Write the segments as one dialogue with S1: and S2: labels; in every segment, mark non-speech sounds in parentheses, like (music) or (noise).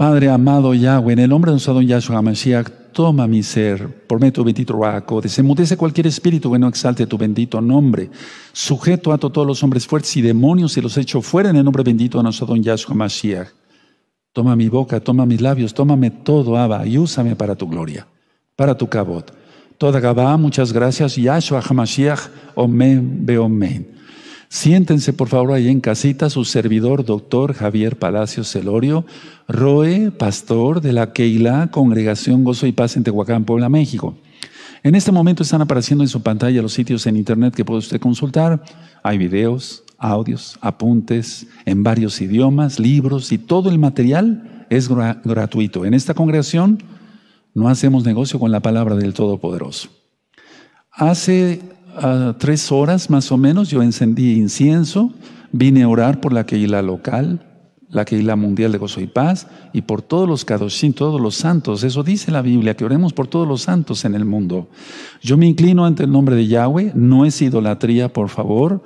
S1: Padre amado Yahweh, en el nombre de nuestro don Yahshua HaMashiach, toma mi ser, por medio tu bendito Raco, desemudece cualquier espíritu que no exalte tu bendito nombre. Sujeto a todos los hombres fuertes y demonios y los echo fuera en el nombre bendito de nuestro don Yahshua HaMashiach. Toma mi boca, toma mis labios, tómame todo, Abba, y úsame para tu gloria, para tu cabot. Toda Gabá, muchas gracias. Yahshua HaMashiach, Omen, Beomen. Siéntense por favor ahí en casita, su servidor, doctor Javier Palacios Celorio, Roe, pastor de la Keila, Congregación Gozo y Paz en Tehuacán, Puebla, México. En este momento están apareciendo en su pantalla los sitios en internet que puede usted consultar. Hay videos, audios, apuntes en varios idiomas, libros y todo el material es gratuito. En esta congregación no hacemos negocio con la palabra del Todopoderoso. Hace tres horas más o menos yo encendí incienso, vine a orar por la Keila local, la Keila mundial de gozo y paz, y por todos los Kadoshim, todos los santos. Eso dice la Biblia, que oremos por todos los santos en el mundo. Yo me inclino ante el nombre de Yahweh, no es idolatría, por favor,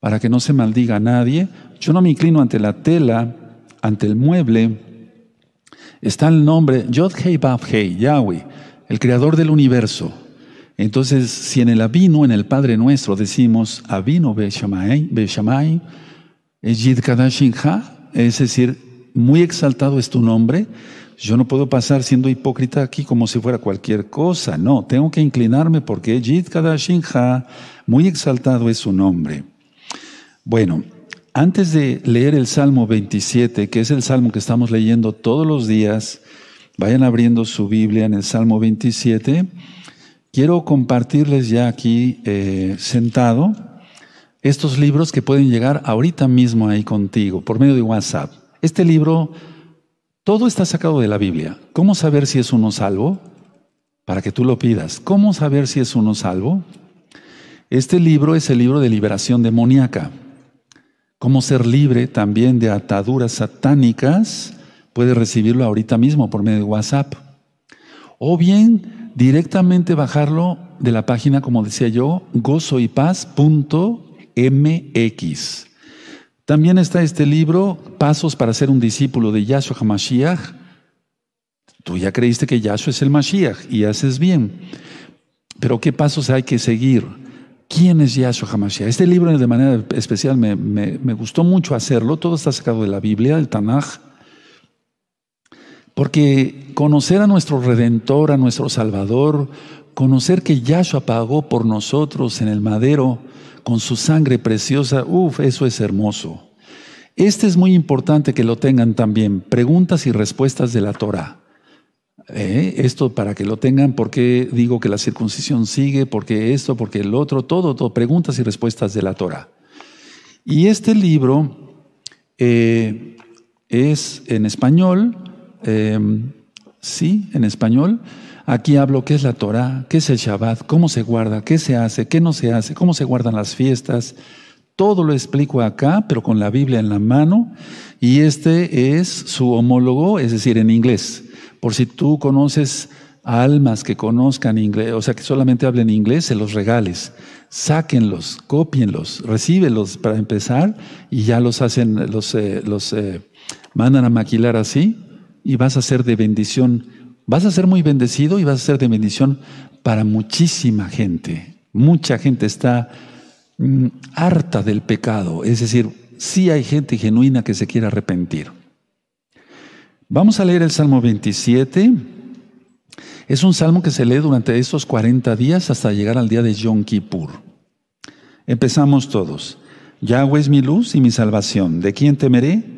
S1: para que no se maldiga a nadie. Yo no me inclino ante la tela, ante el mueble. Está el nombre Yod Hei Bav Hei, Yahweh, el creador del universo. Entonces, si en el Avino, en el Padre Nuestro, decimos Avino Beshamay, Beshamay, Yid Kadashinha, es decir, muy exaltado es tu nombre, yo no puedo pasar siendo hipócrita aquí como si fuera cualquier cosa. No, tengo que inclinarme porque Yid Kadashinha, muy exaltado es su nombre. Bueno, antes de leer el Salmo 27, que es el salmo que estamos leyendo todos los días, vayan abriendo su Biblia en el Salmo 27. Quiero compartirles ya aquí eh, sentado estos libros que pueden llegar ahorita mismo ahí contigo por medio de WhatsApp. Este libro, todo está sacado de la Biblia. ¿Cómo saber si es uno salvo? Para que tú lo pidas. ¿Cómo saber si es uno salvo? Este libro es el libro de liberación demoníaca. Cómo ser libre también de ataduras satánicas. Puedes recibirlo ahorita mismo por medio de WhatsApp. O bien directamente bajarlo de la página, como decía yo, gozoypaz.mx. También está este libro, Pasos para ser un discípulo de Yahshua HaMashiach. Tú ya creíste que Yahshua es el Mashiach y haces bien. Pero ¿qué pasos hay que seguir? ¿Quién es Yahshua HaMashiach? Este libro de manera especial me, me gustó mucho hacerlo. Todo está sacado de la Biblia, del Tanaj. Porque conocer a nuestro Redentor, a nuestro Salvador, conocer que Yahshua pagó por nosotros en el madero con su sangre preciosa, uff, eso es hermoso. Este es muy importante que lo tengan también, preguntas y respuestas de la Torah. ¿Eh? Esto para que lo tengan, porque digo que la circuncisión sigue, porque esto, porque el otro, todo, todo, preguntas y respuestas de la Torah. Y este libro eh, es en español, Em, sí, en español. Aquí hablo qué es la Torah, qué es el Shabbat, cómo se guarda, qué se hace, qué no se hace, cómo se guardan las fiestas. Todo lo explico acá, pero con la Biblia en la mano. Y este es su homólogo, es decir, en inglés. Por si tú conoces almas que conozcan inglés, o sea, que solamente hablen inglés, se los regales. Sáquenlos, cópienlos, recíbelos para empezar y ya los hacen, los, eh, los eh, mandan a maquilar así y vas a ser de bendición. Vas a ser muy bendecido y vas a ser de bendición para muchísima gente. Mucha gente está mm, harta del pecado. Es decir, sí hay gente genuina que se quiere arrepentir. Vamos a leer el Salmo 27. Es un salmo que se lee durante estos 40 días hasta llegar al día de Yom Kippur. Empezamos todos. Yahweh es mi luz y mi salvación. ¿De quién temeré?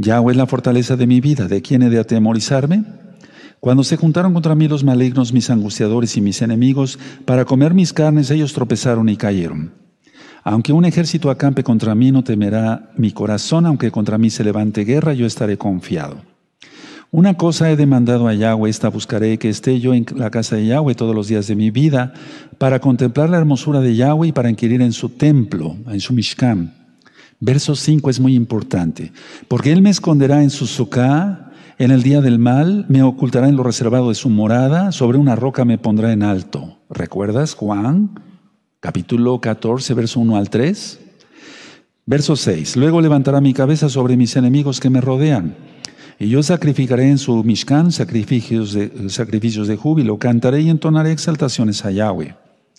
S1: Yahweh es la fortaleza de mi vida, ¿de quién he de atemorizarme? Cuando se juntaron contra mí los malignos, mis angustiadores y mis enemigos, para comer mis carnes, ellos tropezaron y cayeron. Aunque un ejército acampe contra mí, no temerá mi corazón, aunque contra mí se levante guerra, yo estaré confiado. Una cosa he demandado a Yahweh, esta buscaré, que esté yo en la casa de Yahweh todos los días de mi vida, para contemplar la hermosura de Yahweh y para inquirir en su templo, en su Mishkan. Verso 5 es muy importante, porque Él me esconderá en su suká, en el día del mal, me ocultará en lo reservado de su morada, sobre una roca me pondrá en alto. ¿Recuerdas Juan? Capítulo 14, verso 1 al 3. Verso 6. Luego levantará mi cabeza sobre mis enemigos que me rodean. Y yo sacrificaré en su Mishkan sacrificios de, sacrificios de júbilo, cantaré y entonaré exaltaciones a Yahweh.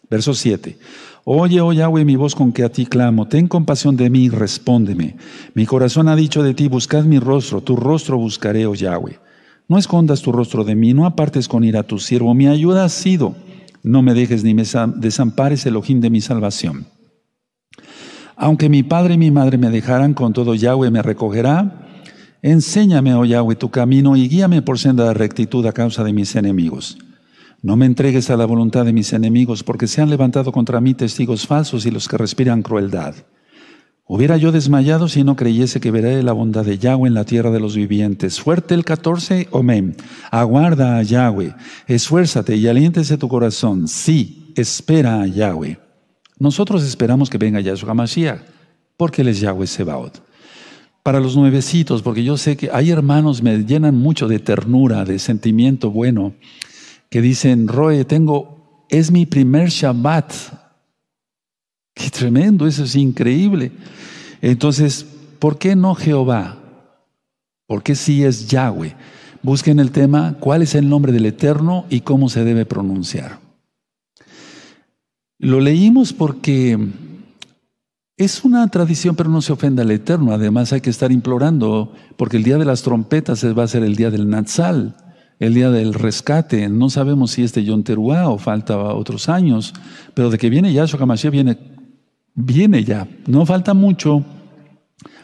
S1: Verso 7. Oye, oh Yahweh, mi voz con que a ti clamo, ten compasión de mí y respóndeme. Mi corazón ha dicho de ti, buscad mi rostro, tu rostro buscaré, oh Yahweh. No escondas tu rostro de mí, no apartes con ira a tu siervo, mi ayuda ha sido. No me dejes ni me desampares el ojín de mi salvación. Aunque mi padre y mi madre me dejaran, con todo Yahweh me recogerá. Enséñame, oh Yahweh, tu camino y guíame por senda de rectitud a causa de mis enemigos. No me entregues a la voluntad de mis enemigos, porque se han levantado contra mí testigos falsos y los que respiran crueldad. Hubiera yo desmayado si no creyese que veré la bondad de Yahweh en la tierra de los vivientes. Fuerte el 14, Omen. Aguarda a Yahweh. Esfuérzate y aliéntese tu corazón. Sí, espera a Yahweh. Nosotros esperamos que venga Yahshua Mashiach, porque Él es Yahweh Sebaot. Para los nuevecitos, porque yo sé que hay hermanos me llenan mucho de ternura, de sentimiento bueno que dicen, Roe, tengo, es mi primer Shabbat. Qué tremendo, eso es increíble. Entonces, ¿por qué no Jehová? ¿Por qué sí es Yahweh? Busquen el tema, cuál es el nombre del Eterno y cómo se debe pronunciar. Lo leímos porque es una tradición, pero no se ofenda al Eterno. Además hay que estar implorando, porque el día de las trompetas va a ser el día del Natsal el día del rescate. No sabemos si es de Yom o falta otros años, pero de que viene Yahshua HaMashiach viene, viene ya. No falta mucho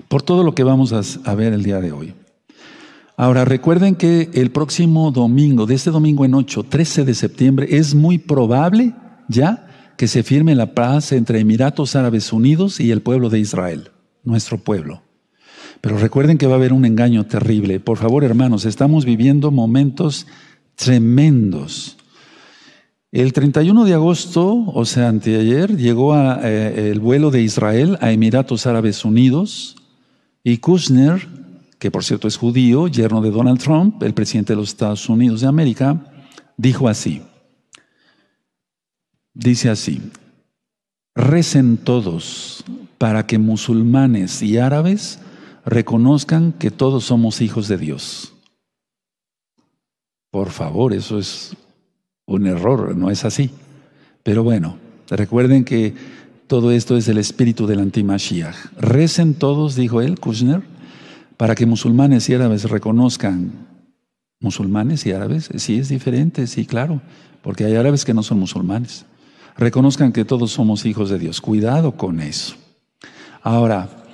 S1: por todo lo que vamos a, ver el día de hoy. Ahora, recuerden que el próximo domingo, de este domingo en 8, 13 de septiembre, es muy probable ya que se firme la paz entre Emiratos Árabes Unidos y el pueblo de Israel, nuestro pueblo. Pero recuerden que va a haber un engaño terrible. Por favor, hermanos, estamos viviendo momentos tremendos. El 31 de agosto, o sea, anteayer, llegó eh, el vuelo de Israel a Emiratos Árabes Unidos y Kushner, que por cierto es judío, yerno de Donald Trump, el presidente de los Estados Unidos de América, dijo así, dice así, recen todos para que musulmanes y árabes reconozcan que todos somos hijos de Dios. Por favor, eso es un error, no es así. Pero bueno, recuerden que todo esto es el espíritu del antimashiach. Recen todos, dijo él, Kushner, para que musulmanes y árabes reconozcan. Musulmanes y árabes, sí es diferente, sí, claro, porque hay árabes que no son musulmanes. Reconozcan que todos somos hijos de Dios. Cuidado con eso. Ahora,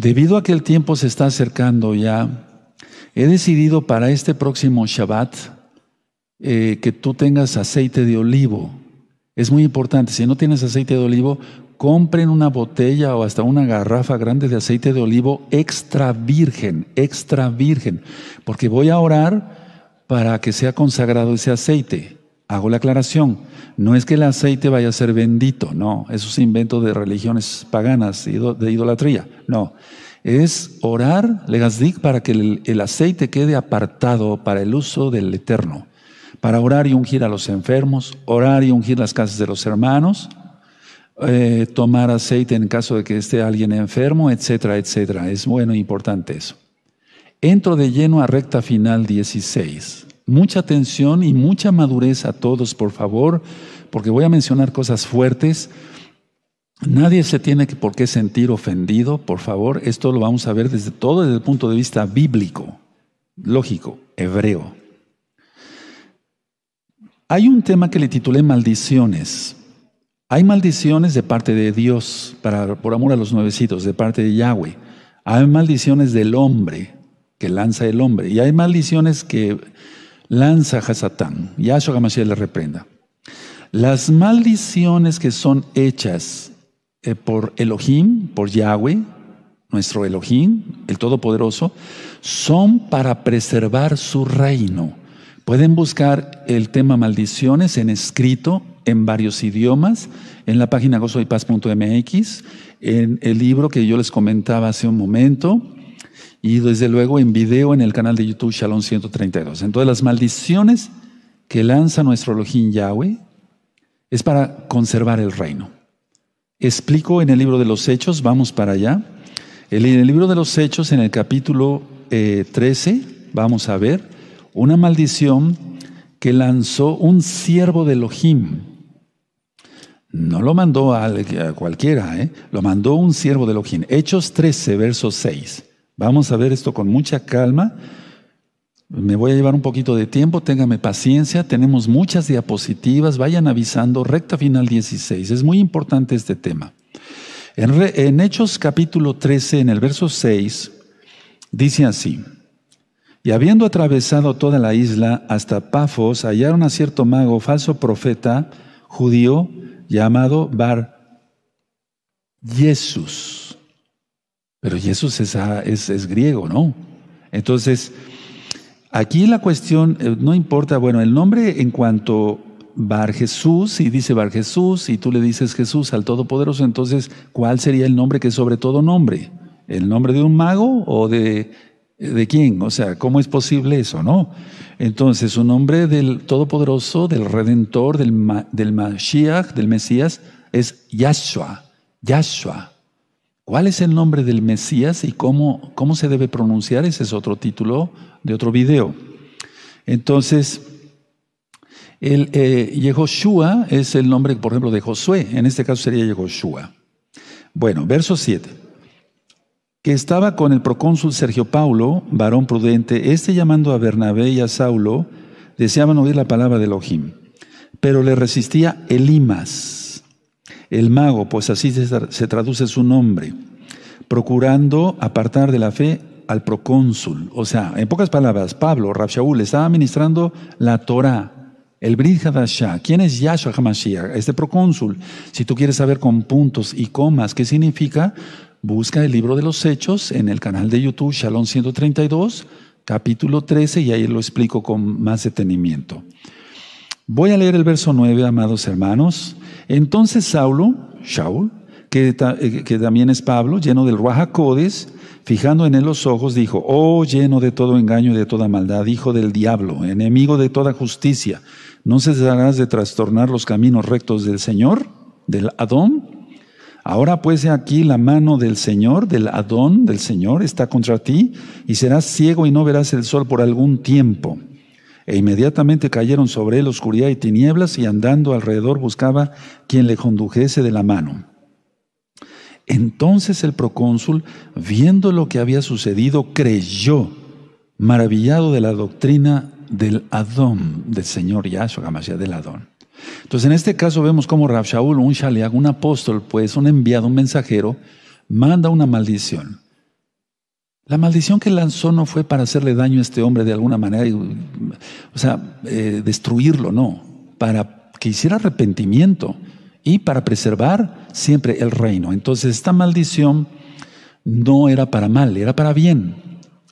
S1: Debido a que el tiempo se está acercando ya, he decidido para este próximo Shabbat eh, que tú tengas aceite de olivo. Es muy importante, si no tienes aceite de olivo, compren una botella o hasta una garrafa grande de aceite de olivo extra virgen, extra virgen, porque voy a orar para que sea consagrado ese aceite. Hago la aclaración, no es que el aceite vaya a ser bendito, no, eso es invento de religiones paganas, de idolatría, no. Es orar, legazdik, para que el, aceite quede apartado para el uso del Eterno, para orar y ungir a los enfermos, orar y ungir las casas de los hermanos, eh, tomar aceite en caso de que esté alguien enfermo, etcétera, etcétera. Es bueno e importante eso. Entro de lleno a recta final 16. Mucha atención y mucha madurez a todos, por favor, porque voy a mencionar cosas fuertes. Nadie se tiene por qué sentir ofendido, por favor. Esto lo vamos a ver desde todo desde el punto de vista bíblico, lógico, hebreo. Hay un tema que le titulé maldiciones. Hay maldiciones de parte de Dios, para, por amor a los nuevecitos, de parte de Yahweh. Hay maldiciones del hombre, que lanza el hombre. Y hay maldiciones que lanza Hasatán. Yahshua Hamashiach le reprenda. Las maldiciones que son hechas eh, por Elohim, por Yahweh, nuestro Elohim, el Todopoderoso, son para preservar su reino. Pueden buscar el tema maldiciones en escrito en varios idiomas en la página gozoypaz.mx, en el libro que yo les comentaba hace un momento, y desde luego en video en el canal de YouTube Shalom 132. Entonces las maldiciones que lanza nuestro Elohim Yahweh es para conservar el reino. Explico en el libro de los Hechos, vamos para allá. En el libro de los Hechos, en el capítulo 13, eh, vamos a ver, una maldición que lanzó un siervo de Elohim. No lo mandó a, cualquiera, ¿eh? lo mandó un siervo de Elohim. Hechos 13, verso 6. Vamos a ver esto con mucha calma. Me voy a llevar un poquito de tiempo, téngame paciencia, tenemos muchas diapositivas, vayan avisando, recta final 16. Es muy importante este tema. En, Hechos capítulo 13, en el verso 6, dice así. Y habiendo atravesado toda la isla hasta Pafos, hallaron a cierto mago, falso profeta, judío, llamado Bar Jesús. Pero Jesús es, es, griego, ¿no? Entonces, aquí la cuestión, eh, no importa, bueno, el nombre en cuanto Bar Jesús, y dice Bar Jesús, y tú le dices Jesús al Todopoderoso, entonces, ¿cuál sería el nombre que es sobre todo nombre? ¿El nombre de un mago o de ¿De quién? O sea, ¿cómo es posible eso, no? Entonces, su nombre del Todopoderoso, del Redentor, del, del Mashiach, del Mesías, es Yahshua. Yahshua. ¿Cuál es el nombre del Mesías y cómo, cómo se debe pronunciar? Ese es otro título de otro video. Entonces, el eh, Yehoshua es el nombre, por ejemplo, de Josué. En este caso sería Yehoshua. Bueno, verso 7 que estaba con el procónsul Sergio Paulo, varón prudente, este llamando a Bernabé y a Saulo, deseaban oír la palabra de Elohim. Pero le resistía Elimas, el mago, pues así se traduce su nombre, procurando apartar de la fe al procónsul. O sea, en pocas palabras, Pablo, Rab Shaul, estaba ministrando la Torah, el Brit Hadashah. ¿Quién es Yahshua HaMashiach? Este procónsul. Si tú quieres saber con puntos y comas qué significa, Busca el libro de los Hechos en el canal de YouTube Shalom 132, capítulo 13, y ahí lo explico con más detenimiento. Voy a leer el verso 9, amados hermanos. Entonces Saulo, Shaul, que, eh, que también es Pablo, lleno del Ruajacodes, fijando en él los ojos, dijo, oh lleno de todo engaño y de toda maldad, hijo del diablo, enemigo de toda justicia, ¿no cesarás de trastornar los caminos rectos del Señor, del Adón? Ahora pues aquí la mano del Señor, del Adón, del Señor, está contra ti, y serás ciego y no verás el sol por algún tiempo. E inmediatamente cayeron sobre él oscuridad y tinieblas, y andando alrededor buscaba quien le condujese de la mano. Entonces el procónsul, viendo lo que había sucedido, creyó, maravillado de la doctrina del Adón, del Señor Yahshua del Adón. Entonces, en este caso vemos cómo Rab Shaul, un shaliach, un apóstol, pues un enviado, un mensajero, manda una maldición. La maldición que lanzó no fue para hacerle daño a este hombre de alguna manera, o sea, eh, destruirlo, no, para que hiciera arrepentimiento y para preservar siempre el reino. Entonces, esta maldición no era para mal, era para bien.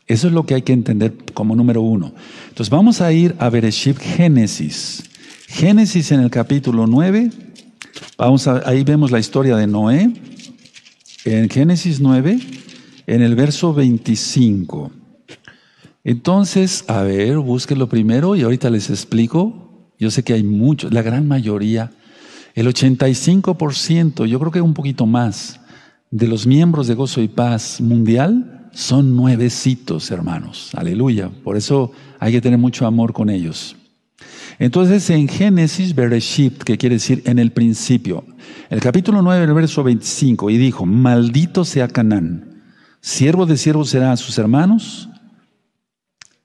S1: Eso es lo que hay que entender como número uno. Entonces, vamos a ir a Bereshit Génesis. Génesis en el capítulo 9, vamos a, ahí vemos la historia de Noé. En Génesis 9, en el verso 25. Entonces, a ver, búsquenlo primero y ahorita les explico. Yo sé que hay muchos, la gran mayoría, el 85%, yo creo que un poquito más, de los miembros de Gozo y Paz Mundial son nuevecitos, hermanos. Aleluya. Por eso hay que tener mucho amor con ellos. Entonces en Génesis, Bereshit, que quiere decir en el principio, el capítulo 9, el verso 25, y dijo, maldito sea Canaán, siervo de siervos será a sus hermanos.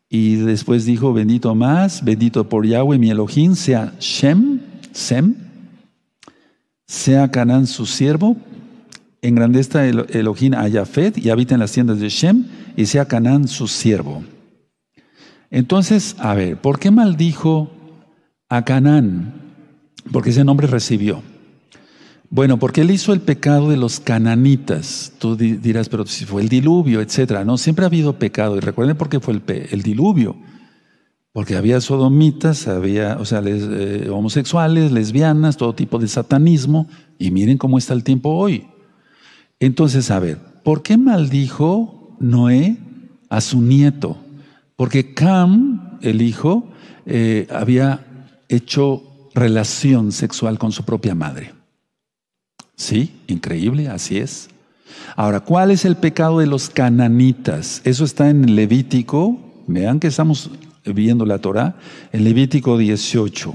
S1: Y después dijo, bendito más, bendito por Yahweh, mi Elohim, sea Shem, Sem, sea Canaán su siervo, engrandezca el Elohim a Yafet y habita en las tiendas de Shem, y sea Canaán su siervo. Entonces, a ver, ¿por qué maldijo a Canaán, porque ese nombre recibió. Bueno, porque él hizo el pecado de los cananitas. Tú dirás, pero si fue el diluvio, etcétera. No, siempre ha habido pecado. Y recuerden por qué fue el, diluvio. Porque había sodomitas, había, o sea, eh, homosexuales, lesbianas, todo tipo de satanismo. Y miren cómo está el tiempo hoy. Entonces, a ver, ¿por qué maldijo Noé a su nieto? Porque Cam, el hijo, eh, había hecho relación sexual con su propia madre. Sí, increíble, así es. Ahora, ¿cuál es el pecado de los cananitas? Eso está en Levítico vean que estamos viendo la Torah, en Levítico 18.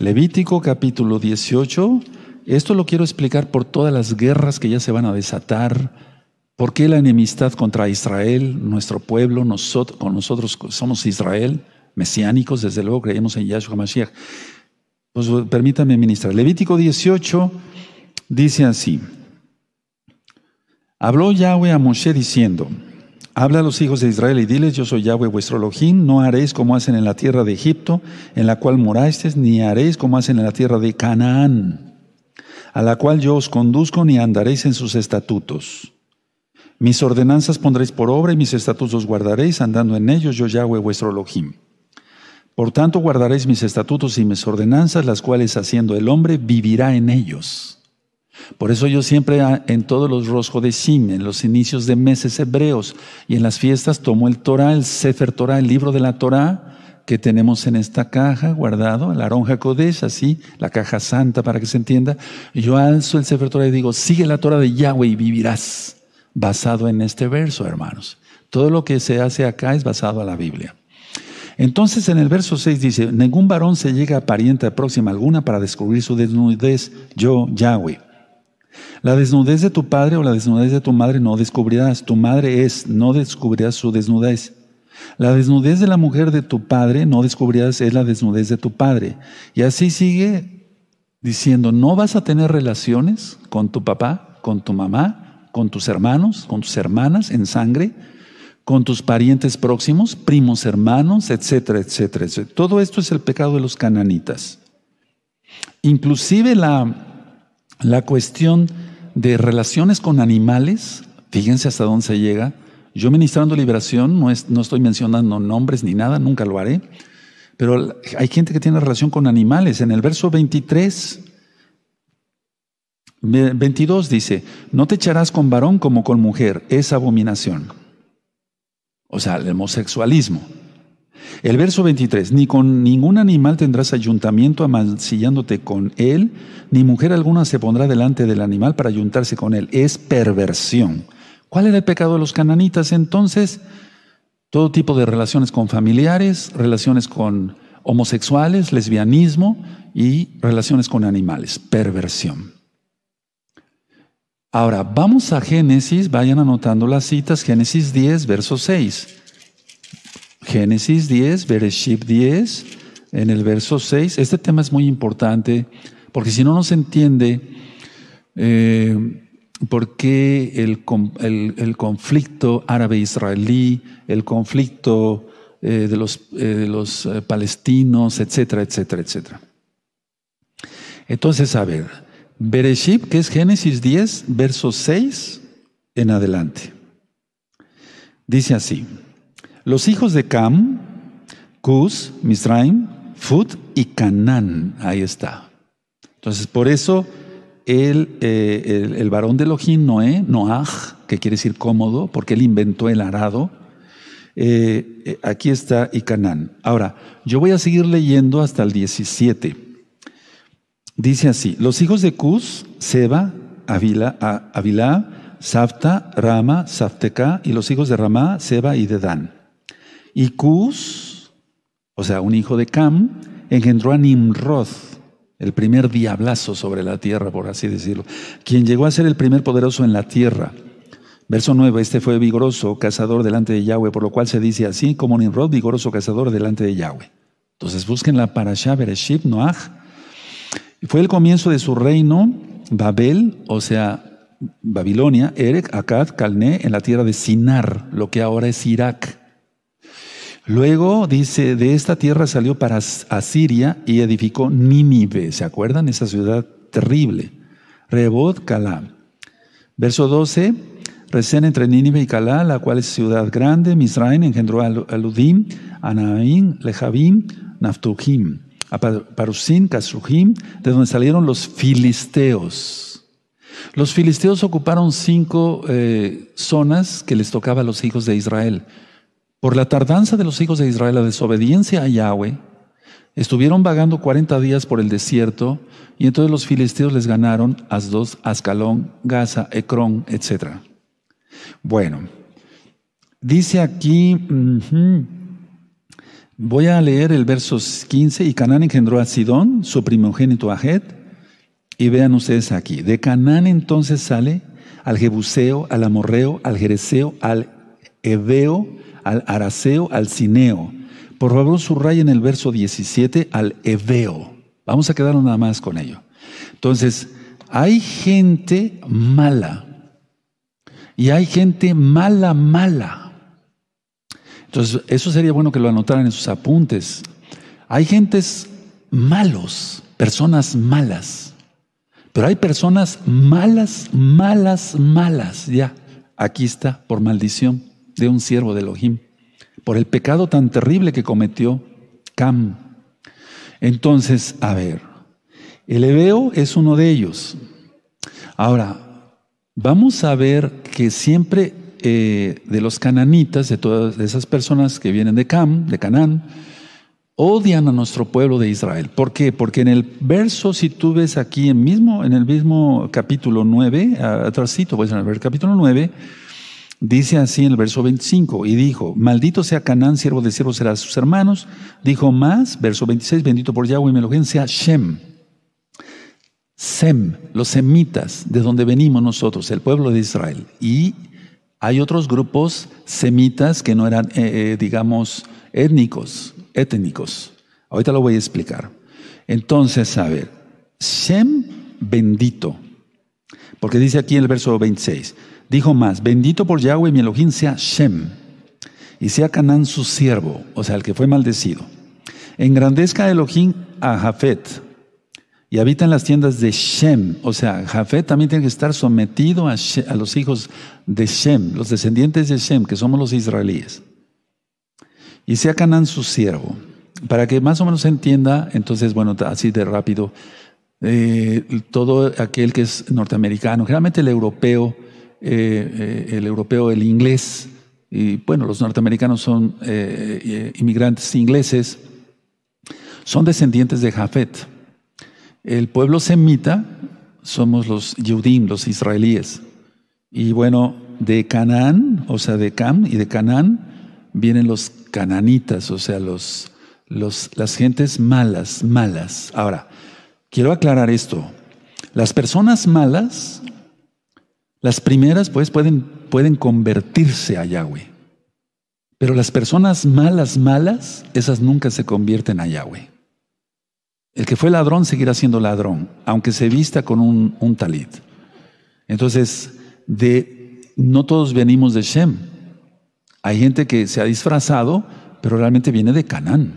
S1: Levítico capítulo 18, esto lo quiero explicar por todas las guerras que ya se van a desatar, por qué la enemistad contra Israel, nuestro pueblo, nosotros, con nosotros somos Israel, mesiánicos, desde luego creemos en Yahshua Mashiach. Pues permítanme ministrar. Levítico 18 dice así. Habló Yahweh a Moshe diciendo, Habla a los hijos de Israel y diles, yo soy Yahweh vuestro Elohim, no haréis como hacen en la tierra de Egipto, en la cual morasteis, ni haréis como hacen en la tierra de Canaán, a la cual yo os conduzco, ni andaréis en sus estatutos. Mis ordenanzas pondréis por obra y mis estatutos guardaréis, andando en ellos yo Yahweh vuestro Elohim. Por tanto guardaréis mis estatutos y mis ordenanzas, las cuales haciendo el hombre vivirá en ellos. Por eso yo siempre ah, en todos los Sim, en los inicios de meses hebreos y en las fiestas tomo el Torah, el Sefer Torah, el libro de la Torah que tenemos en esta caja guardado, la Aronja Kodesh, así, la caja santa para que se entienda. Yo alzo el Sefer Torah y digo, sigue la Torah de Yahweh y vivirás, basado en este verso, hermanos. Todo lo que se hace acá es basado a la Biblia. Entonces en el verso 6 dice, ningún varón se llega a pariente próxima alguna para descubrir su desnudez, yo, Yahweh. La desnudez de tu padre o la desnudez de tu madre no descubrirás. Tu madre es, no descubrirás su desnudez. La desnudez de la mujer de tu padre no descubrirás, es la desnudez de tu padre. Y así sigue diciendo, no vas a tener relaciones con tu papá, con tu mamá, con tus hermanos, con tus hermanas en sangre, con tus parientes próximos, primos hermanos, etcétera, etcétera, etcétera. Todo esto es el pecado de los cananitas. Inclusive la, la cuestión de relaciones con animales, fíjense hasta dónde se llega. Yo ministrando liberación, no, no estoy mencionando nombres ni nada, nunca lo haré, pero hay gente que tiene relación con animales. En el verso 23, 22 dice, no te echarás con varón como con mujer, es abominación. O sea, el homosexualismo. El verso 23, ni con ningún animal tendrás ayuntamiento amancillándote con él, ni mujer alguna se pondrá delante del animal para ayuntarse con él. Es perversión. ¿Cuál era el pecado de los cananitas entonces? Todo tipo de relaciones con familiares, relaciones con homosexuales, lesbianismo y relaciones con animales. Perversión. Ahora, vamos a Génesis, vayan anotando las citas, Génesis 10, verso 6. Génesis 10, Bereshit 10, en el verso 6. Este tema es muy importante porque si no, no se entiende eh, por qué el, conflicto árabe-israelí, el conflicto eh, de los, eh, los palestinos, etcétera, etcétera, etcétera. Entonces, a ver, Bereshit, que es Génesis 10, verso 6 en adelante. Dice así. Los hijos de Cam, Cus, Misraim, Fut y Canán. Ahí está. Entonces, por eso el, eh, el, varón de Elohim, Noé, Noaj, que quiere decir cómodo, porque él inventó el arado, eh, eh, aquí está y Canán. Ahora, yo voy a seguir leyendo hasta el 17. Dice así, los hijos de Cus, Seba, Avila, Avilá, Safta, Rama, Safteca, y los hijos de Ramá, Seba y Dedán. Y Cus, o sea, un hijo de Cam, engendró a Nimrod, el primer diablazo sobre la tierra, por así decirlo, quien llegó a ser el primer poderoso en la tierra. Verso 9, este fue vigoroso cazador delante de Yahweh, por lo cual se dice así como Nimrod, vigoroso cazador delante de Yahweh. Entonces busquen la parasha Bereshit Noach. Fue el comienzo de su reino, Babel, o sea, Babilonia, Erek, Akkad, Calné, en la tierra de Sinar, lo que ahora es Irak. Luego dice, de esta tierra salió para Asiria y edificó Nínive. ¿Se acuerdan? Esa ciudad terrible. Rebot, Calá. Verso 12, recén entre Nínive y Calá, la cual es ciudad grande. Misraim engendró a Ludim, Anaim, Lejabim, Naftuhim, a Parusim, Kasruhim, de donde salieron los filisteos. Los filisteos ocuparon cinco eh, zonas que les tocaba a los hijos de Israel. Por la tardanza de los hijos de Israel, la desobediencia a Yahweh, estuvieron vagando 40 días por el desierto y entonces los filisteos les ganaron Asdos, Ascalón, Gaza, Ecrón, etc. Bueno, dice aquí, Voy a leer el verso 15. Y Canaán engendró a Sidón, su primogénito Ajet. Y vean ustedes aquí. De Canaán entonces sale al Jebuseo, al Amorreo, al Jereseo, al Ebeo, al Araseo, al Cineo. Por favor, subrayen el verso 17 al Ebeo. Vamos a quedarnos nada más con ello. Entonces, hay gente mala. Y hay gente mala, mala. Entonces, eso sería bueno que lo anotaran en sus apuntes. Hay gentes malos, personas malas. Pero hay personas malas, malas, malas. Ya, aquí está, por maldición de un siervo de Elohim, por el pecado tan terrible que cometió Cam. Entonces, a ver, el Ebeo es uno de ellos. Ahora, vamos a ver que siempre eh, de los cananitas, de todas esas personas que vienen de Cam, de Canaán, odian a nuestro pueblo de Israel. ¿Por qué? Porque en el verso, si tú ves aquí en, mismo, en el mismo capítulo 9, atrásito, pues en el capítulo 9, dice así en el verso 25, y dijo, maldito sea Canaán, siervo de siervos será sus hermanos. Dijo más, verso 26, bendito por Yahweh y Melohim sea Shem. Sem, los semitas, de donde venimos nosotros, el pueblo de Israel. Y hay otros grupos semitas que no eran, eh, eh, digamos, étnicos, étnicos. Ahorita lo voy a explicar. Entonces, a ver, Shem bendito, porque dice aquí en el verso 26, dijo más, bendito por Yahweh mi Elohim sea Shem, y sea Canán su siervo, o sea, el que fue maldecido. Engrandezca Elohim a Jafet, y habita en las tiendas de Shem. O sea, Jafet también tiene que estar sometido a, los hijos de Shem, los descendientes de Shem, que somos los israelíes. Y sea Canán su siervo. Para que más o menos se entienda, entonces, bueno, así de rápido, eh, todo aquel que es norteamericano, generalmente el europeo, eh, eh, el europeo, el inglés, y bueno, los norteamericanos son inmigrantes ingleses, son descendientes de Jafet. El pueblo semita somos los Yehudim, los israelíes. Y bueno, de Canaán, o sea, de Cam y de Canaán, vienen los cananitas, o sea, los, los, las gentes malas, malas. Ahora, quiero aclarar esto. Las personas malas, las primeras, pues, pueden, pueden convertirse a Yahweh. Pero las personas malas, malas, esas nunca se convierten a Yahweh. El que fue ladrón seguirá siendo ladrón, aunque se vista con un, talit. Entonces, de, no todos venimos de Shem. Hay gente que se ha disfrazado, pero realmente viene de Canaán.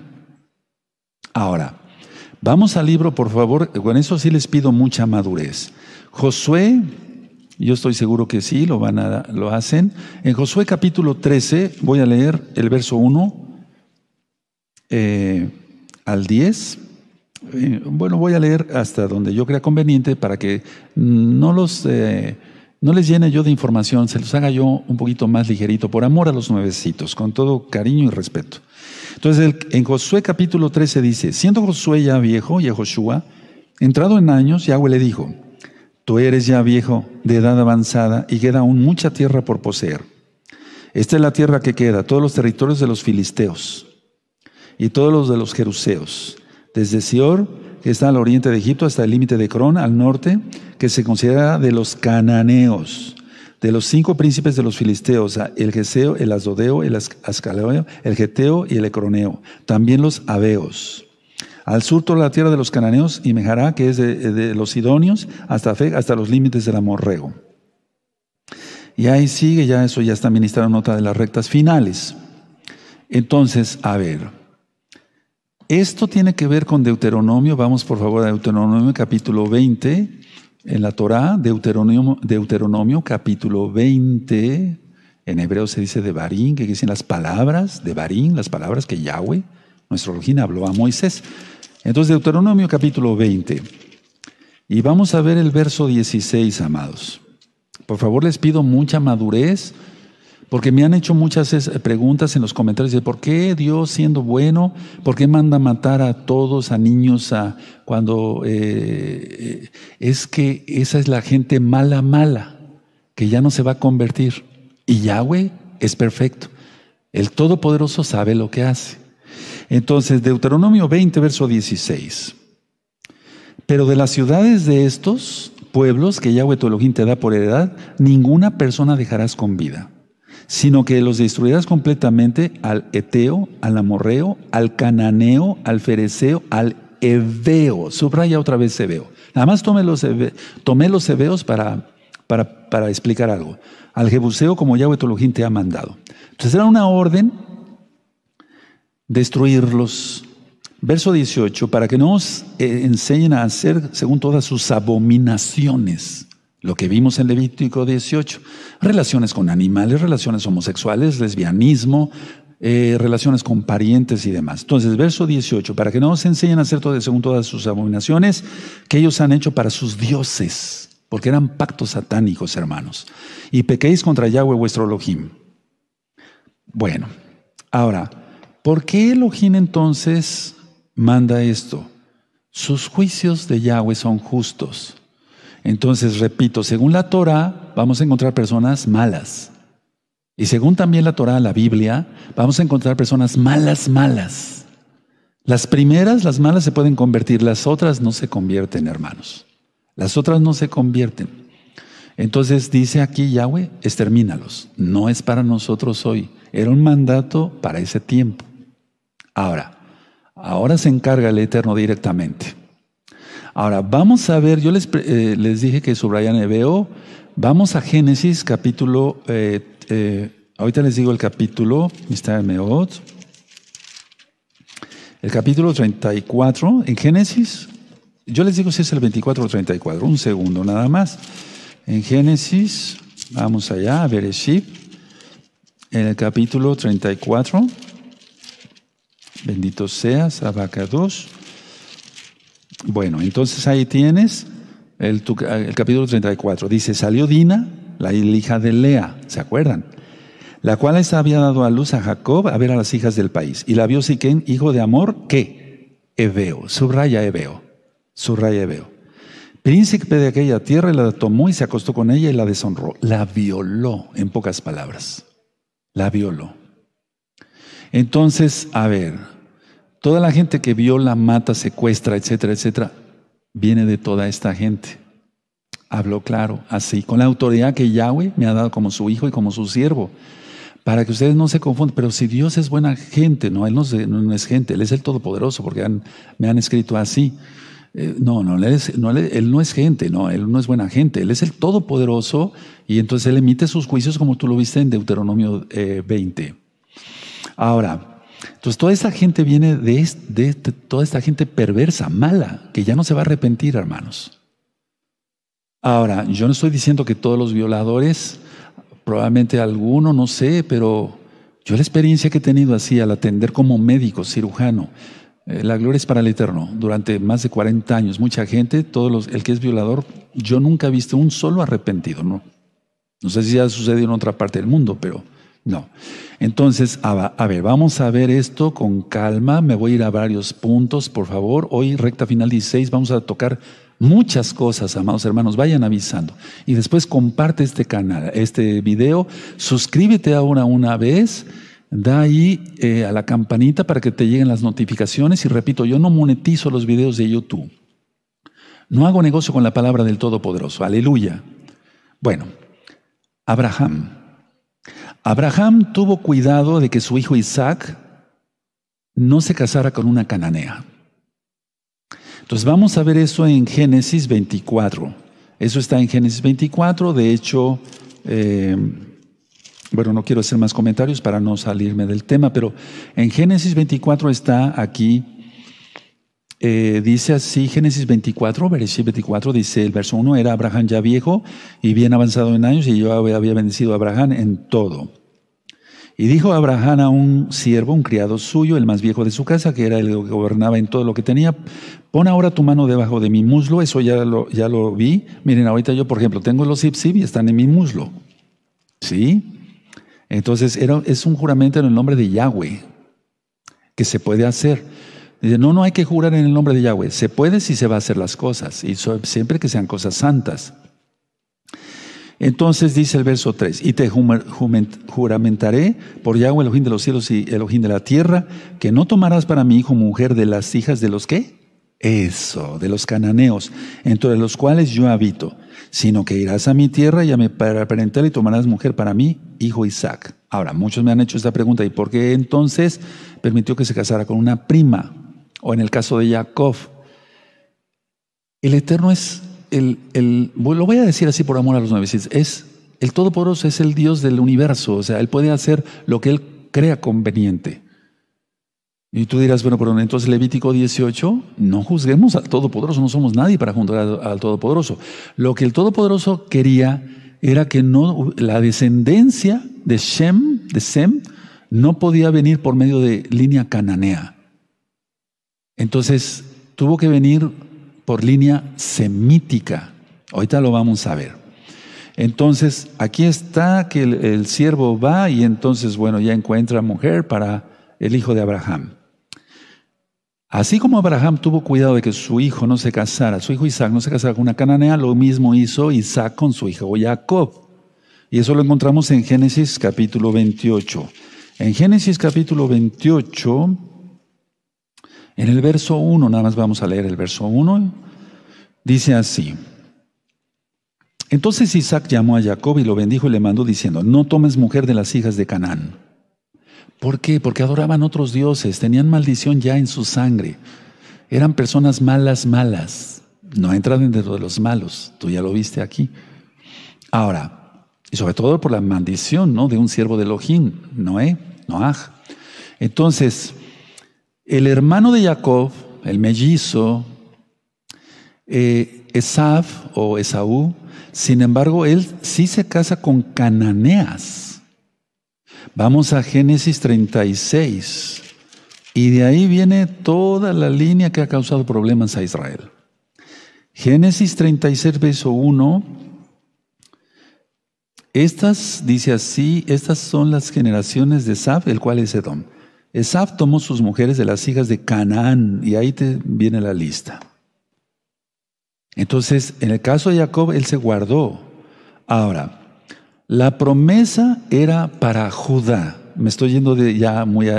S1: Ahora, vamos al libro, por favor. Con eso sí les pido mucha madurez. Josué, yo estoy seguro que sí, lo, van a, lo hacen. En Josué capítulo 13, voy a leer el verso 1 eh, al 10. Eh, bueno, voy a leer hasta donde yo crea conveniente para que no los eh, no les llene yo de información, se los haga yo un poquito más ligerito, por amor a los nuevecitos, con todo cariño y respeto. Entonces, en Josué capítulo 13 dice, siendo Josué ya viejo, y Joshua, entrado en años, Yahweh le dijo, tú eres ya viejo, de edad avanzada, y queda aún mucha tierra por poseer. Esta es la tierra que queda, todos los territorios de los filisteos, y todos los de los jeruseos, desde Sior, que está al oriente de Egipto, hasta el límite de Cron, al norte, que se considera de los cananeos, de los cinco príncipes de los filisteos, el Geseo, el Asdodeo, el Ascaleo, el Geteo y el Ecroneo, también los Abeos. Al sur toda la tierra de los cananeos y Mejará, que es de, los Sidonios, hasta Fe, hasta los límites del Amorrego. Y ahí sigue, ya eso ya está ministrado en otra de las rectas finales. Entonces, a ver, esto tiene que ver con Deuteronomio. Vamos por favor a Deuteronomio capítulo 20. En la Torah, Deuteronomio, Deuteronomio capítulo 20. En hebreo se dice de Barín, que dicen las palabras de Barín, las palabras que Yahweh, nuestro Elohim, habló a Moisés. Entonces, Deuteronomio capítulo 20. Y vamos a ver el verso 16, amados. Por favor, les pido mucha madurez porque me han hecho muchas preguntas en los comentarios de por qué Dios siendo bueno, por qué manda matar a todos, a niños, a cuando eh, es que esa es la gente mala, mala, que ya no se va a convertir. Y Yahweh es perfecto. El Todopoderoso sabe lo que hace. Entonces, Deuteronomio 20, verso 16. Pero de las ciudades de estos pueblos que Yahweh tu te da por heredad, ninguna persona dejarás con vida, sino que los destruirás completamente al Eteo, al Amorreo, al Cananeo, al Fereceo, al Eveo. Subraya otra vez Eveo. Nada más tomé los, los Eveos para, para, para, explicar algo. Al Jebuseo como Yahweh tu te ha mandado. Entonces era una orden destruirlos Verso 18, para que no eh, enseñen a hacer según todas sus abominaciones. Lo que vimos en Levítico 18. Relaciones con animales, relaciones homosexuales, lesbianismo, eh, relaciones con parientes y demás. Entonces, verso 18, para que no os enseñen a hacer todo según todas sus abominaciones que ellos han hecho para sus dioses, porque eran pactos satánicos, hermanos. Y pequéis contra Yahweh vuestro Elohim. Bueno, ahora, ¿por qué Elohim entonces manda esto. Sus juicios de Yahweh son justos. Entonces, repito, según la Torah vamos a encontrar personas malas. Y según también la Torah, la Biblia, vamos a encontrar personas malas, malas. Las primeras, las malas, se pueden convertir, las otras no se convierten, hermanos. Las otras no se convierten. Entonces dice aquí Yahweh, extermínalos. No es para nosotros hoy. Era un mandato para ese tiempo. Ahora, Ahora se encarga el Eterno directamente. Ahora, vamos a ver, yo les, eh, les dije que subrayan Ebeo, vamos a Génesis capítulo, eh, eh, ahorita les digo el capítulo, está Meot, el capítulo 34, en Génesis, yo les digo si es el 24 o 34, un segundo nada más. En Génesis, vamos allá, a Bereshit, en el capítulo 34. Bendito seas, Abacados. Bueno, entonces ahí tienes el, capítulo 34. Dice, salió Dina, la hija de Lea, ¿se acuerdan? La cual había dado a luz a Jacob a ver a las hijas del país. Y la vio Siquén, hijo de Amor, ¿qué? Ebeo, subraya Ebeo, subraya Ebeo. Príncipe de aquella tierra, y la tomó y se acostó con ella y la deshonró. La violó, en pocas palabras. La violó. Entonces, a ver, Toda la gente que viola, mata, secuestra, etcétera, etcétera, viene de toda esta gente. Habló claro, así, con la autoridad que Yahweh me ha dado como su hijo y como su siervo. Para que ustedes no se confundan, pero si Dios es buena gente, no, Él no es, gente, Él es el Todopoderoso, porque me han escrito así. Eh, no, no, él, no él, no es gente, no, Él no es buena gente, Él es el Todopoderoso y entonces Él emite sus juicios como tú lo viste en Deuteronomio 20. Eh, Ahora, entonces toda esta gente viene de, de, toda esta gente perversa, mala, que ya no se va a arrepentir, hermanos. Ahora, yo no estoy diciendo que todos los violadores, probablemente alguno, no sé, pero yo la experiencia que he tenido así al atender como médico, cirujano, eh, la gloria es para el Eterno. Durante más de 40 años, mucha gente, todos los, el que es violador, yo nunca he visto un solo arrepentido, ¿no? No sé si ha sucedido en otra parte del mundo, pero no. Entonces, a, ver, vamos a ver esto con calma. Me voy a ir a varios puntos, por favor. Hoy, recta final 16, vamos a tocar muchas cosas, amados hermanos. Vayan avisando. Y después comparte este canal, este video. Suscríbete ahora una vez. Da ahí eh, a la campanita para que te lleguen las notificaciones. Y repito, yo no monetizo los videos de YouTube. No hago negocio con la palabra del Todopoderoso. Aleluya. Bueno, Abraham. Abraham tuvo cuidado de que su hijo Isaac no se casara con una cananea. Entonces vamos a ver eso en Génesis 24. Eso está en Génesis 24. De hecho, eh, bueno, no quiero hacer más comentarios para no salirme del tema, pero en Génesis 24 está aquí eh, dice así Génesis 24, versículo 24, dice el verso 1, era Abraham ya viejo y bien avanzado en años y yo había bendecido a Abraham en todo. Y dijo Abraham a un siervo, un criado suyo, el más viejo de su casa, que era el que gobernaba en todo lo que tenía, pon ahora tu mano debajo de mi muslo, eso ya lo, ya lo vi. Miren, ahorita yo, por ejemplo, tengo los zip y están en mi muslo. ¿Sí? Entonces, era, es un juramento en el nombre de Yahweh que se puede hacer. Dice, no, no hay que jurar en el nombre de Yahweh. Se puede si se va a hacer las cosas, y siempre que sean cosas santas. Entonces dice el verso 3, y te juramentaré por Yahweh, Elohim de los cielos y Elohim de la tierra, que no tomarás para mi hijo mujer de las hijas de los qué? Eso, de los cananeos, entre los cuales yo habito, sino que irás a mi tierra y a mi parental y tomarás mujer para mí, hijo Isaac. Ahora, muchos me han hecho esta pregunta, ¿y por qué entonces permitió que se casara con una prima? O en el caso de Jacob, el Eterno es el, el, lo voy a decir así por amor a los nuevecitos, es el Todopoderoso es el Dios del universo, o sea, Él puede hacer lo que Él crea conveniente. Y tú dirás, bueno, pero entonces Levítico 18, no juzguemos al Todopoderoso, no somos nadie para juzgar al, Todopoderoso. Lo que el Todopoderoso quería era que no, la descendencia de Shem, de Sem, no podía venir por medio de línea cananea. Entonces tuvo que venir por línea semítica. Ahorita lo vamos a ver. Entonces, aquí está que el, siervo va y entonces, bueno, ya encuentra mujer para el hijo de Abraham. Así como Abraham tuvo cuidado de que su hijo no se casara, su hijo Isaac no se casara con una cananea, lo mismo hizo Isaac con su hijo Jacob. Y eso lo encontramos en Génesis capítulo 28. En Génesis capítulo 28, en el verso 1, nada más vamos a leer el verso 1, dice así. Entonces Isaac llamó a Jacob y lo bendijo y le mandó diciendo, no tomes mujer de las hijas de Canaán. ¿Por qué? Porque adoraban otros dioses, tenían maldición ya en su sangre. Eran personas malas, malas. No entran dentro de los malos. Tú ya lo viste aquí. Ahora, y sobre todo por la maldición ¿no? de un siervo de Elohim, Noé, Noaj. Entonces, el hermano de Jacob, el mellizo, eh, Esaf o Esaú, sin embargo, él sí se casa con cananeas. Vamos a Génesis 36. Y de ahí viene toda la línea que ha causado problemas a Israel. Génesis 36, verso 1. Estas, dice así, estas son las generaciones de Esaf, el cual es Edom. Esaf tomó sus mujeres de las hijas de Canaán, y ahí te viene la lista. Entonces, en el caso de Jacob, él se guardó. Ahora, la promesa era para Judá. Me estoy yendo ya muy,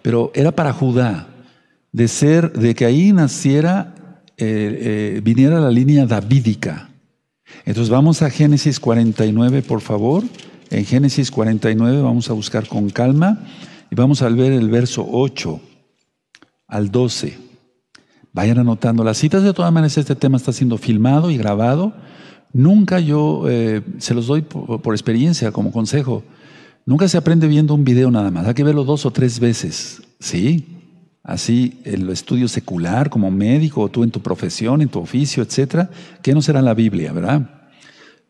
S1: pero era para Judá, de ser, de que ahí naciera, eh, eh, viniera la línea davídica. Entonces vamos a Génesis 49, por favor. En Génesis 49 vamos a buscar con calma. Y vamos a ver el verso 8 al 12. Vayan anotando las citas. De todas maneras, este tema está siendo filmado y grabado. Nunca yo, eh, se los doy por, experiencia como consejo, nunca se aprende viendo un video nada más. Hay que verlo dos o tres veces. ¿Sí? Así, el estudio secular, como médico, o tú en tu profesión, en tu oficio, etcétera, que no será la Biblia, ¿verdad?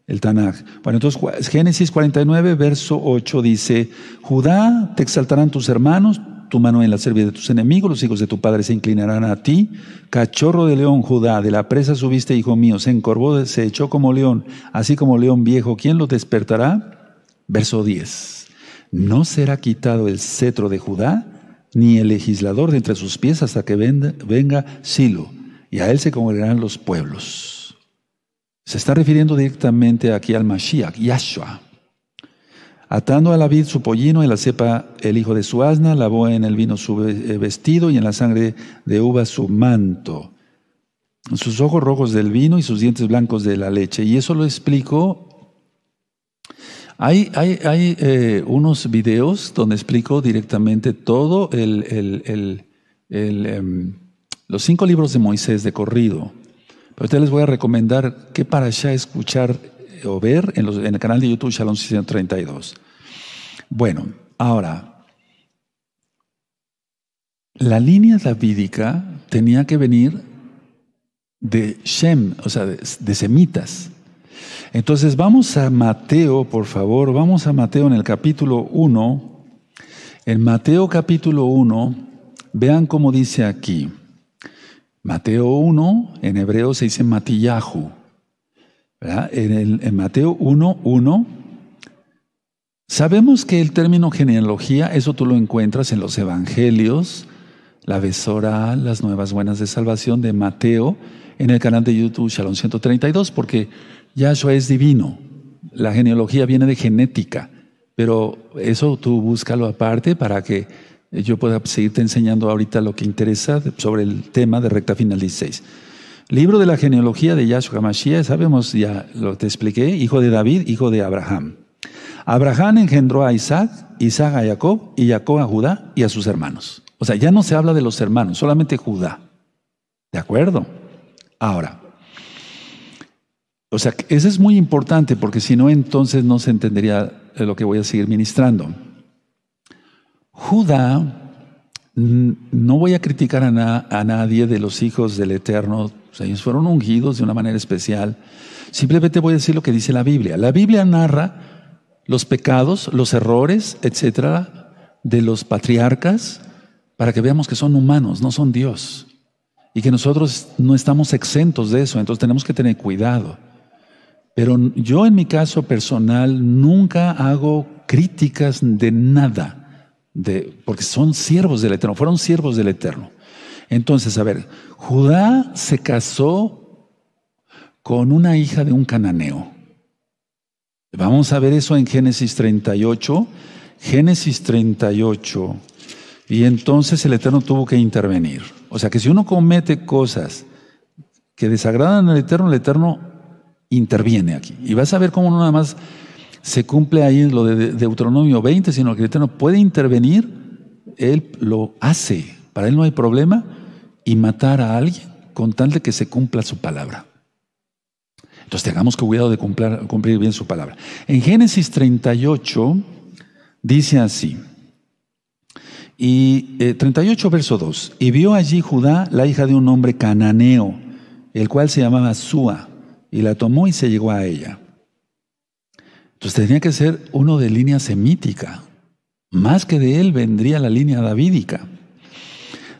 S1: El Tanaj. Bueno, entonces Génesis 49, verso 8 dice, Judá, te exaltarán tus hermanos, tu mano en la servida de tus enemigos, los hijos de tu padre se inclinarán a ti. Cachorro de león, Judá, de la presa subiste, hijo mío, se encorvó, se echó como león, así como león viejo, ¿quién lo despertará? Verso 10, no será quitado el cetro de Judá, ni el legislador de entre sus pies hasta que venga Silo, y a él se congregarán los pueblos. Se está refiriendo directamente aquí al Mashiach, Yahshua. Atando a la vid su pollino y la cepa el hijo de su asna, lavó en el vino su eh, vestido y en la sangre de uva su manto. Sus ojos rojos del vino y sus dientes blancos de la leche. Y eso lo explico. Hay, hay, hay eh, unos videos donde explico directamente todo el, em, los cinco libros de Moisés de corrido. Pero ustedes les voy a recomendar qué para allá escuchar o ver en, el canal de YouTube Shalom 632. Bueno, ahora, la línea davídica tenía que venir de Shem, o sea, de, de semitas. Entonces vamos a Mateo, por favor, vamos a Mateo en el capítulo 1. En Mateo capítulo 1, vean cómo dice aquí. Mateo 1, en hebreo se dice Matillahu. En, en, Mateo 1, 1, sabemos que el término genealogía, eso tú lo encuentras en los evangelios, la besora, las nuevas buenas de salvación de Mateo, en el canal de YouTube Shalom 132, porque Yahshua es divino. La genealogía viene de genética, pero eso tú búscalo aparte para que yo pueda seguirte enseñando ahorita lo que interesa sobre el tema de recta final 16. Libro de la genealogía de Yahshua Mashiach, sabemos ya lo te expliqué, hijo de David, hijo de Abraham. Abraham engendró a Isaac, Isaac a Jacob y Jacob a Judá y a sus hermanos. O sea, ya no se habla de los hermanos, solamente Judá. ¿De acuerdo? Ahora, o sea, eso es muy importante porque si no, entonces no se entendería lo que voy a seguir ministrando. Judá, no voy a criticar a, nadie de los hijos del Eterno, ellos fueron ungidos de una manera especial. Simplemente voy a decir lo que dice la Biblia. La Biblia narra los pecados, los errores, etcétera, de los patriarcas para que veamos que son humanos, no son Dios. Y que nosotros no estamos exentos de eso, entonces tenemos que tener cuidado. Pero yo en mi caso personal nunca hago críticas de nada, de, porque son siervos del Eterno, fueron siervos del Eterno. Entonces, a ver, Judá se casó con una hija de un cananeo. Vamos a ver eso en Génesis 38. Génesis 38. Y entonces el Eterno tuvo que intervenir. O sea que si uno comete cosas que desagradan al Eterno, el Eterno interviene aquí. Y vas a ver cómo no nada más se cumple ahí lo de Deuteronomio 20, sino que el Eterno puede intervenir, Él lo hace. Para Él no hay problema y matar a alguien con tal de que se cumpla su palabra. Entonces tengamos cuidado de cumplir, cumplir bien su palabra. En Génesis 38 dice así, y 38 eh, verso 2, y vio allí Judá la hija de un hombre cananeo, el cual se llamaba Sua, y la tomó y se llegó a ella. Entonces tenía que ser uno de línea semítica. Más que de él vendría la línea davídica.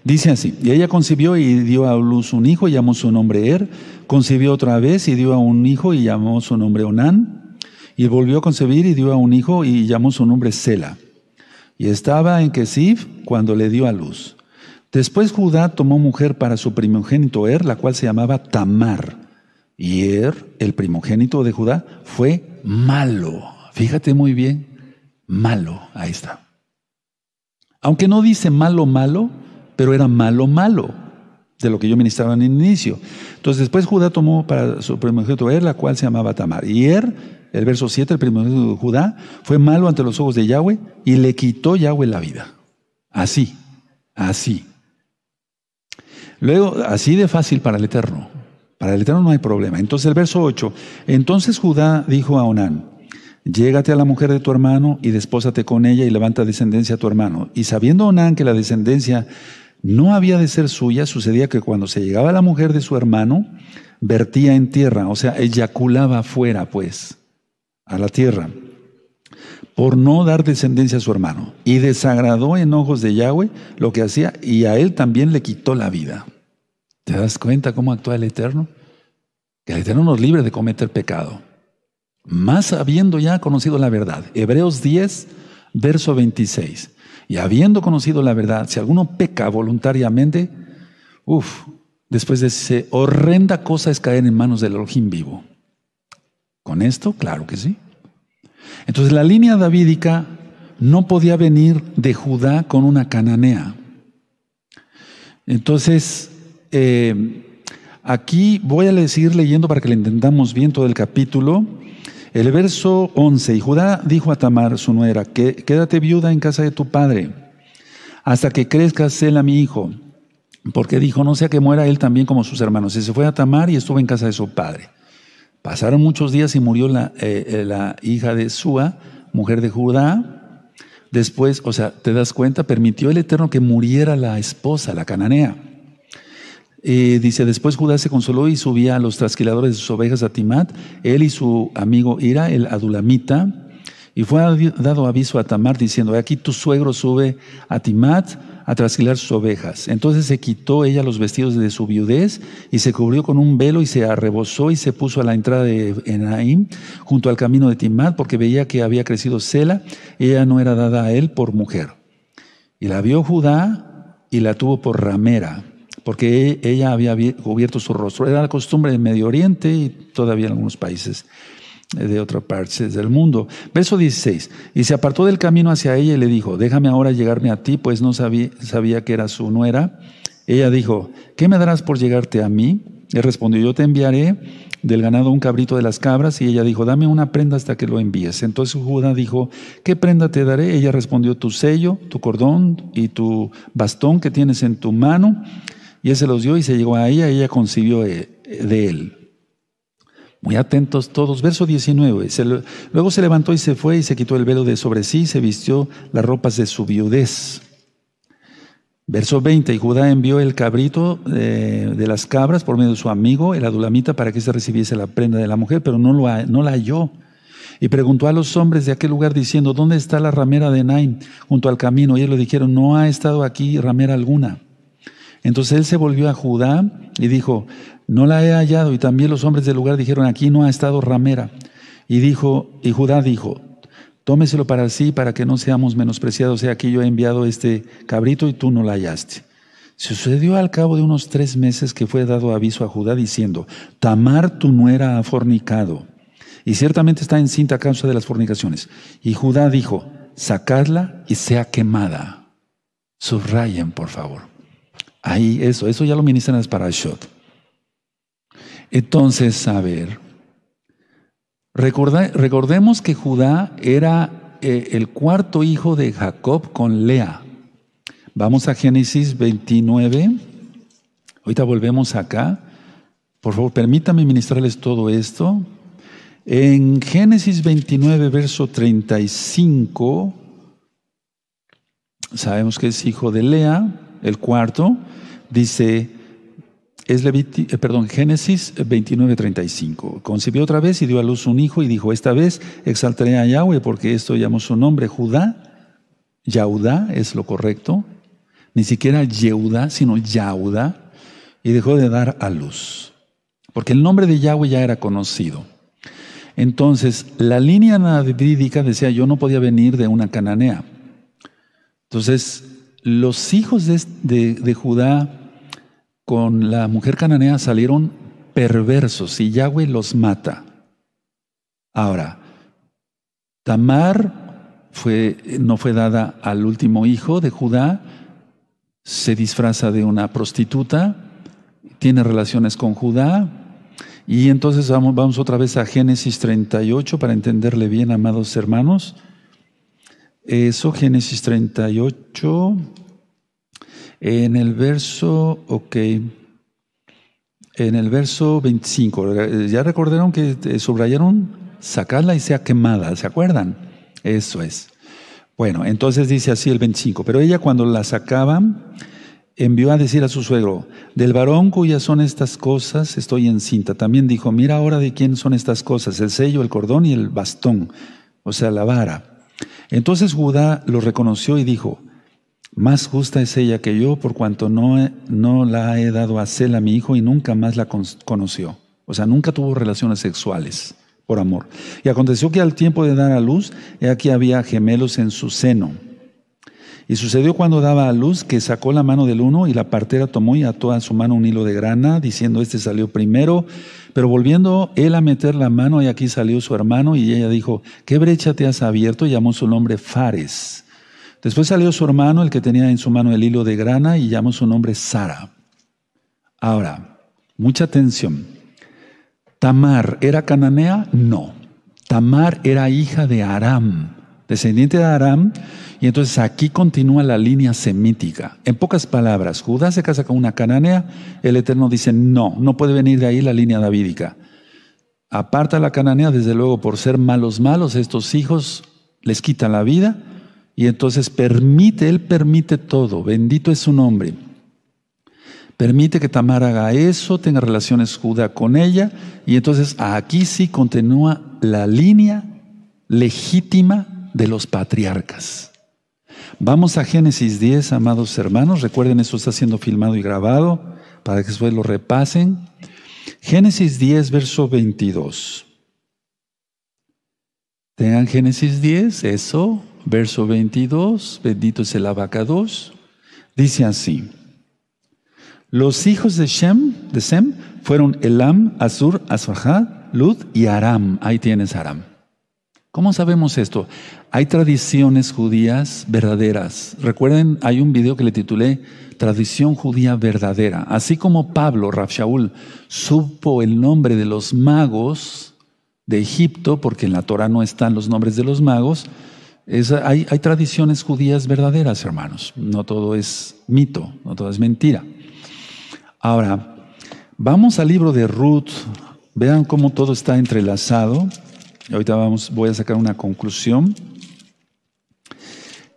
S1: Dice así, y ella concibió y dio a luz un hijo y llamó su nombre Er, concibió otra vez y dio a un hijo y llamó su nombre Onán, y volvió a concebir y dio a un hijo y llamó su nombre Sela. Y estaba en Kesif cuando le dio a luz. Después Judá tomó mujer para su primogénito Er, la cual se llamaba Tamar. Y Er, el primogénito de Judá, fue malo. Fíjate muy bien, malo. Ahí está. Aunque no dice malo, malo, pero era malo, malo, de lo que yo ministraba en el inicio. Entonces después Judá tomó para su primogénito Er, la cual se llamaba Tamar. Y Er, el verso 7, el primogénito de Judá, fue malo ante los ojos de Yahweh y le quitó Yahweh la vida. Así, así. Luego, así de fácil para el Eterno. Para el Eterno no hay problema. Entonces el verso 8, entonces Judá dijo a Onán, Llégate a la mujer de tu hermano y despósate con ella y levanta descendencia a tu hermano. Y sabiendo Onán que la descendencia no había de ser suya, sucedía que cuando se llegaba la mujer de su hermano, vertía en tierra, o sea, eyaculaba afuera, pues, a la tierra, por no dar descendencia a su hermano. Y desagradó en ojos de Yahweh lo que hacía, y a él también le quitó la vida. ¿Te das cuenta cómo actúa el Eterno? Que el Eterno nos libre de cometer pecado. Más habiendo ya conocido la verdad. Hebreos 10, verso 26. Y habiendo conocido la verdad, si alguno peca voluntariamente, uff, después de ese horrenda cosa es caer en manos del Elohim vivo. ¿Con esto? Claro que sí. Entonces la línea davídica no podía venir de Judá con una cananea. Entonces, eh, aquí voy a seguir leyendo para que le entendamos bien todo el capítulo. El verso 11, y Judá dijo a Tamar, su nuera, que quédate viuda en casa de tu padre, hasta que crezca Sela mi hijo, porque dijo, no sea que muera él también como sus hermanos. Y se fue a Tamar y estuvo en casa de su padre. Pasaron muchos días y murió la, eh, eh, la hija de Sua, mujer de Judá. Después, o sea, te das cuenta, permitió el Eterno que muriera la esposa, la cananea. Eh, dice, después Judá se consoló y subía a los trasquiladores de sus ovejas a Timat, él y su amigo Ira, el adulamita, y fue dado aviso a Tamar diciendo, aquí tu suegro sube a Timat a trasquilar sus ovejas. Entonces se quitó ella los vestidos de su viudez y se cubrió con un velo y se arrebozó y se puso a la entrada de Enaim junto al camino de Timat porque veía que había crecido Sela, ella no era dada a él por mujer. Y la vio Judá y la tuvo por ramera porque ella había cubierto su rostro. Era la costumbre del Medio Oriente y todavía en algunos países. de otra parte del mundo. Verso 16. Y se apartó del camino hacia ella y le dijo, déjame ahora llegarme a ti, pues no sabía, sabía que era su nuera. Ella dijo, ¿qué me darás por llegarte a mí? Él respondió, yo te enviaré del ganado un cabrito de las cabras. Y ella dijo, dame una prenda hasta que lo envíes. Entonces Judá dijo, ¿qué prenda te daré? Ella respondió, tu sello, tu cordón y tu bastón que tienes en tu mano. Y él se los dio y se llegó a ella y ella concibió de él. Muy atentos todos. Verso 19. luego se levantó y se fue y se quitó el velo de sobre sí y se vistió las ropas de su viudez. Verso 20. Y Judá envió el cabrito de, las cabras por medio de su amigo, el adulamita, para que se recibiese la prenda de la mujer, pero no, no la halló. Y preguntó a los hombres de aquel lugar diciendo, ¿dónde está la ramera de Naim junto al camino? Y ellos le dijeron, no ha estado aquí ramera alguna. Entonces él se volvió a Judá y dijo, no la he hallado. Y también los hombres del lugar dijeron, aquí no ha estado ramera. Y dijo, y Judá dijo, tómeselo para sí, para que no seamos menospreciados. He aquí yo he enviado este cabrito y tú no la hallaste. Sucedió al cabo de unos tres meses que fue dado aviso a Judá diciendo, Tamar tu nuera ha fornicado, y ciertamente está encinta a causa de las fornicaciones. Y Judá dijo, sacadla y sea quemada. Subrayen, por favor. Ahí, eso, eso ya lo ministran las parashot. Entonces, a ver, recordemos que Judá era eh, el cuarto hijo de Jacob con Lea. Vamos a Génesis 29. Ahorita volvemos acá. Por favor, permítame ministrarles todo esto. En Génesis 29, verso 35, sabemos que es hijo de Lea, el cuarto, dice, es eh, perdón, Génesis 29, 35. Concibió otra vez y dio a luz un hijo y dijo, esta vez exaltaré a Yahweh porque esto llamó su nombre Judá. Yaudá es lo correcto. Ni siquiera Yehuda, sino Yaudá. Y dejó de dar a luz. Porque el nombre de Yahweh ya era conocido. Entonces, la línea davídica decía, yo no podía venir de una cananea. Entonces, los hijos de, de Judá con la mujer cananea salieron perversos y Yahweh los mata. Ahora, Tamar no fue dada al último hijo de Judá, se disfraza de una prostituta, tiene relaciones con Judá, y entonces vamos, vamos otra vez a Génesis 38 para entenderle bien, amados hermanos. Eso, Génesis 38. En el verso, ok, en el verso 25, ya recordaron que eh, subrayaron sacarla y sea quemada, ¿se acuerdan? Eso es. Bueno, entonces dice así el 25, pero ella cuando la sacaban, envió a decir a su suegro, del varón cuyas son estas cosas estoy encinta. También dijo, mira ahora de quién son estas cosas, el sello, el cordón y el bastón, o sea, la vara. Entonces Judá lo reconoció y dijo, más justa es ella que yo, por cuanto no, no la he dado a Cela, mi hijo, y nunca más la conoció. O sea, nunca tuvo relaciones sexuales por amor. Y aconteció que al tiempo de dar a luz, he aquí había gemelos en su seno. Y sucedió cuando daba a luz que sacó la mano del uno y la partera tomó y ató a su mano un hilo de grana, diciendo, este salió primero. Pero volviendo él a meter la mano, y aquí salió su hermano, y ella dijo, ¿qué brecha te has abierto? Y llamó su nombre Fares. Después salió su hermano, el que tenía en su mano el hilo de grana, y llamó su nombre Sara. Ahora, mucha atención. ¿Tamar era cananea? No. Tamar era hija de Aram, descendiente de Aram, y entonces aquí continúa la línea semítica. En pocas palabras, Judá se casa con una cananea, el Eterno dice, no, no puede venir de ahí la línea davídica. Aparta la cananea, desde luego, por ser malos malos, estos hijos les quitan la vida, y entonces permite, Él permite todo, bendito es su nombre. Permite que Tamar haga eso, tenga relaciones Judá con ella, y entonces aquí sí continúa la línea legítima de los patriarcas. Vamos a Génesis 10, amados hermanos. Recuerden, esto está siendo filmado y grabado para que después lo repasen. Génesis 10, verso 22. Tengan Génesis 10, eso verso 22, bendito es el abacados, dice así, los hijos de Shem, de Sem, fueron Elam, Azur, Asfahad, Lud y Aram. Ahí tienes Aram. ¿Cómo sabemos esto? Hay tradiciones judías verdaderas. Recuerden, hay un video que le titulé Tradición judía verdadera. Así como Pablo, Rab supo el nombre de los magos de Egipto, porque en la Torah no están los nombres de los magos, hay, tradiciones judías verdaderas, hermanos. No todo es mito, no todo es mentira. Ahora, vamos al libro de Ruth. Vean cómo todo está entrelazado. Ahorita vamos, voy a sacar una conclusión.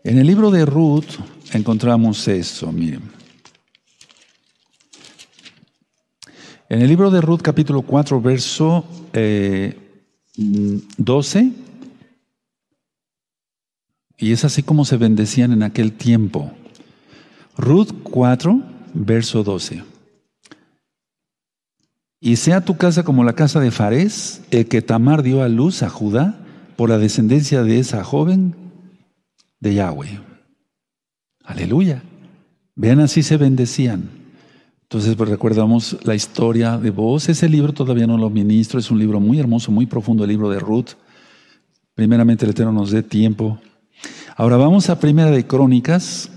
S1: En el libro de Ruth encontramos eso, miren. En el libro de Ruth, capítulo 4, verso 12, eh, y es así como se bendecían en aquel tiempo. Ruth 4, verso 12. Y sea tu casa como la casa de Fares, el que Tamar dio a luz a Judá por la descendencia de esa joven de Yahweh. Aleluya. Vean, así se bendecían. Entonces, pues recordamos la historia de vos. Ese libro todavía no lo ministro, es un libro muy hermoso, muy profundo, el libro de Ruth. Primeramente el Eterno nos dé tiempo. Ahora vamos a Primera de Crónicas.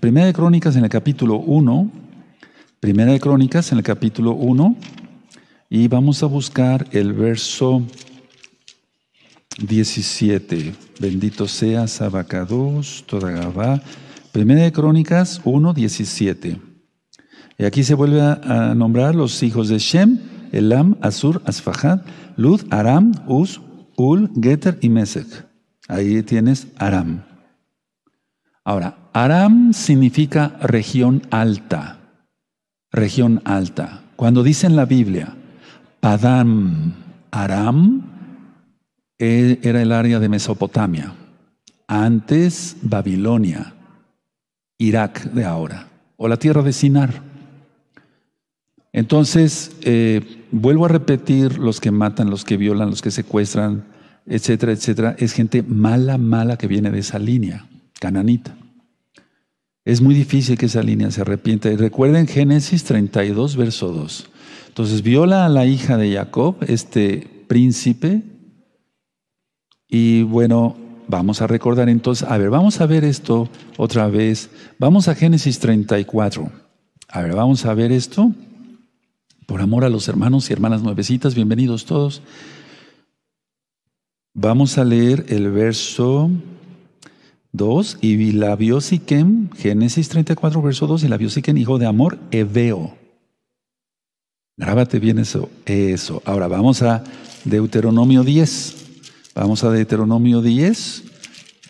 S1: Primera de Crónicas en el capítulo 1. Primera de Crónicas en el capítulo 1. Y vamos a buscar el verso 17. Bendito sea Sabacados, toda Gabá. Primera de Crónicas 1, 17. Y aquí se vuelve a, nombrar los hijos de Shem, Elam, Asur, Asfahad, Lud, Aram, Uz, Ul, Geter y Mesech. Ahí tienes Aram. Ahora, Aram significa región alta. Región alta. Cuando dice en la Biblia, Padam Aram e, era el área de Mesopotamia. Antes Babilonia, Irak de ahora, o la tierra de Sinar. Entonces, eh, vuelvo a repetir, los que matan, los que violan, los que secuestran, etcétera, etcétera, es gente mala, mala que viene de esa línea, cananita. Es muy difícil que esa línea se arrepienta. Y recuerden Génesis 32, verso 2. Entonces viola a la hija de Jacob, este príncipe, y bueno, vamos a recordar entonces, a ver, vamos a ver esto otra vez. Vamos a Génesis 34. A ver, vamos a ver esto. Por amor a los hermanos y hermanas nuevecitas, bienvenidos todos. Vamos a leer el verso 2. Y la vio Siquem, Génesis 34, verso 2, y la vio hijo de Amor, Eveo. Grábate bien eso, eso. Ahora vamos a Deuteronomio 10. Vamos a Deuteronomio 10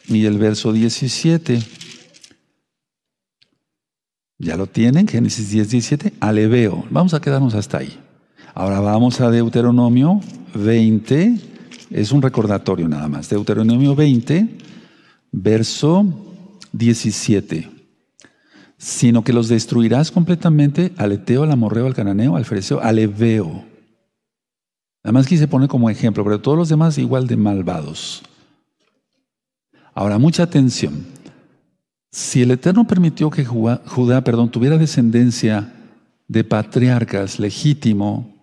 S1: y el verso 17. ¿Ya lo tienen? Génesis 10, 17. Aleveo. Vamos a quedarnos hasta ahí. Ahora vamos a Deuteronomio 20. Es un recordatorio nada más. Deuteronomio 20, verso 17 sino que los destruirás completamente al Eteo, al Amorreo, al Cananeo, al Fereceo, al Eveo. Además se pone como ejemplo, pero todos los demás igual de malvados. Ahora, mucha atención. Si el Eterno permitió que Judá, perdón, tuviera descendencia de patriarcas legítimo,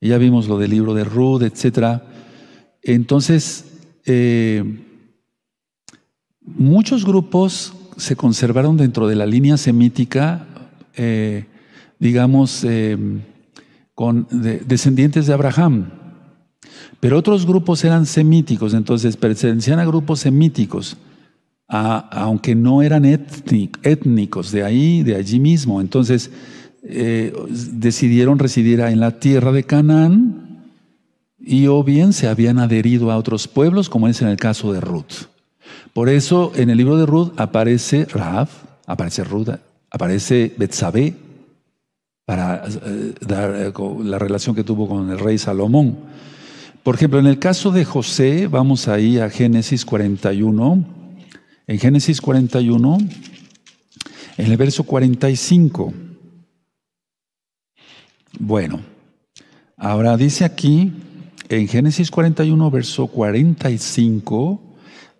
S1: ya vimos lo del libro de Ruth, etc., entonces eh, muchos grupos se conservaron dentro de la línea semítica, eh, digamos, eh, con descendientes de Abraham. Pero otros grupos eran semíticos, entonces pertenecían a grupos semíticos, aunque no eran étnicos, de ahí, de allí mismo. Entonces eh, decidieron residir en la tierra de Canaán y o bien se habían adherido a otros pueblos, como es en el caso de Ruth. Por eso en el libro de Ruth aparece Rav, aparece Ruth, aparece Betsabé, para eh, dar eh, la relación que tuvo con el rey Salomón. Por ejemplo, en el caso de José, vamos ahí a Génesis 41. En Génesis 41, en el verso 45. Bueno, ahora dice aquí, en Génesis 41, verso 45,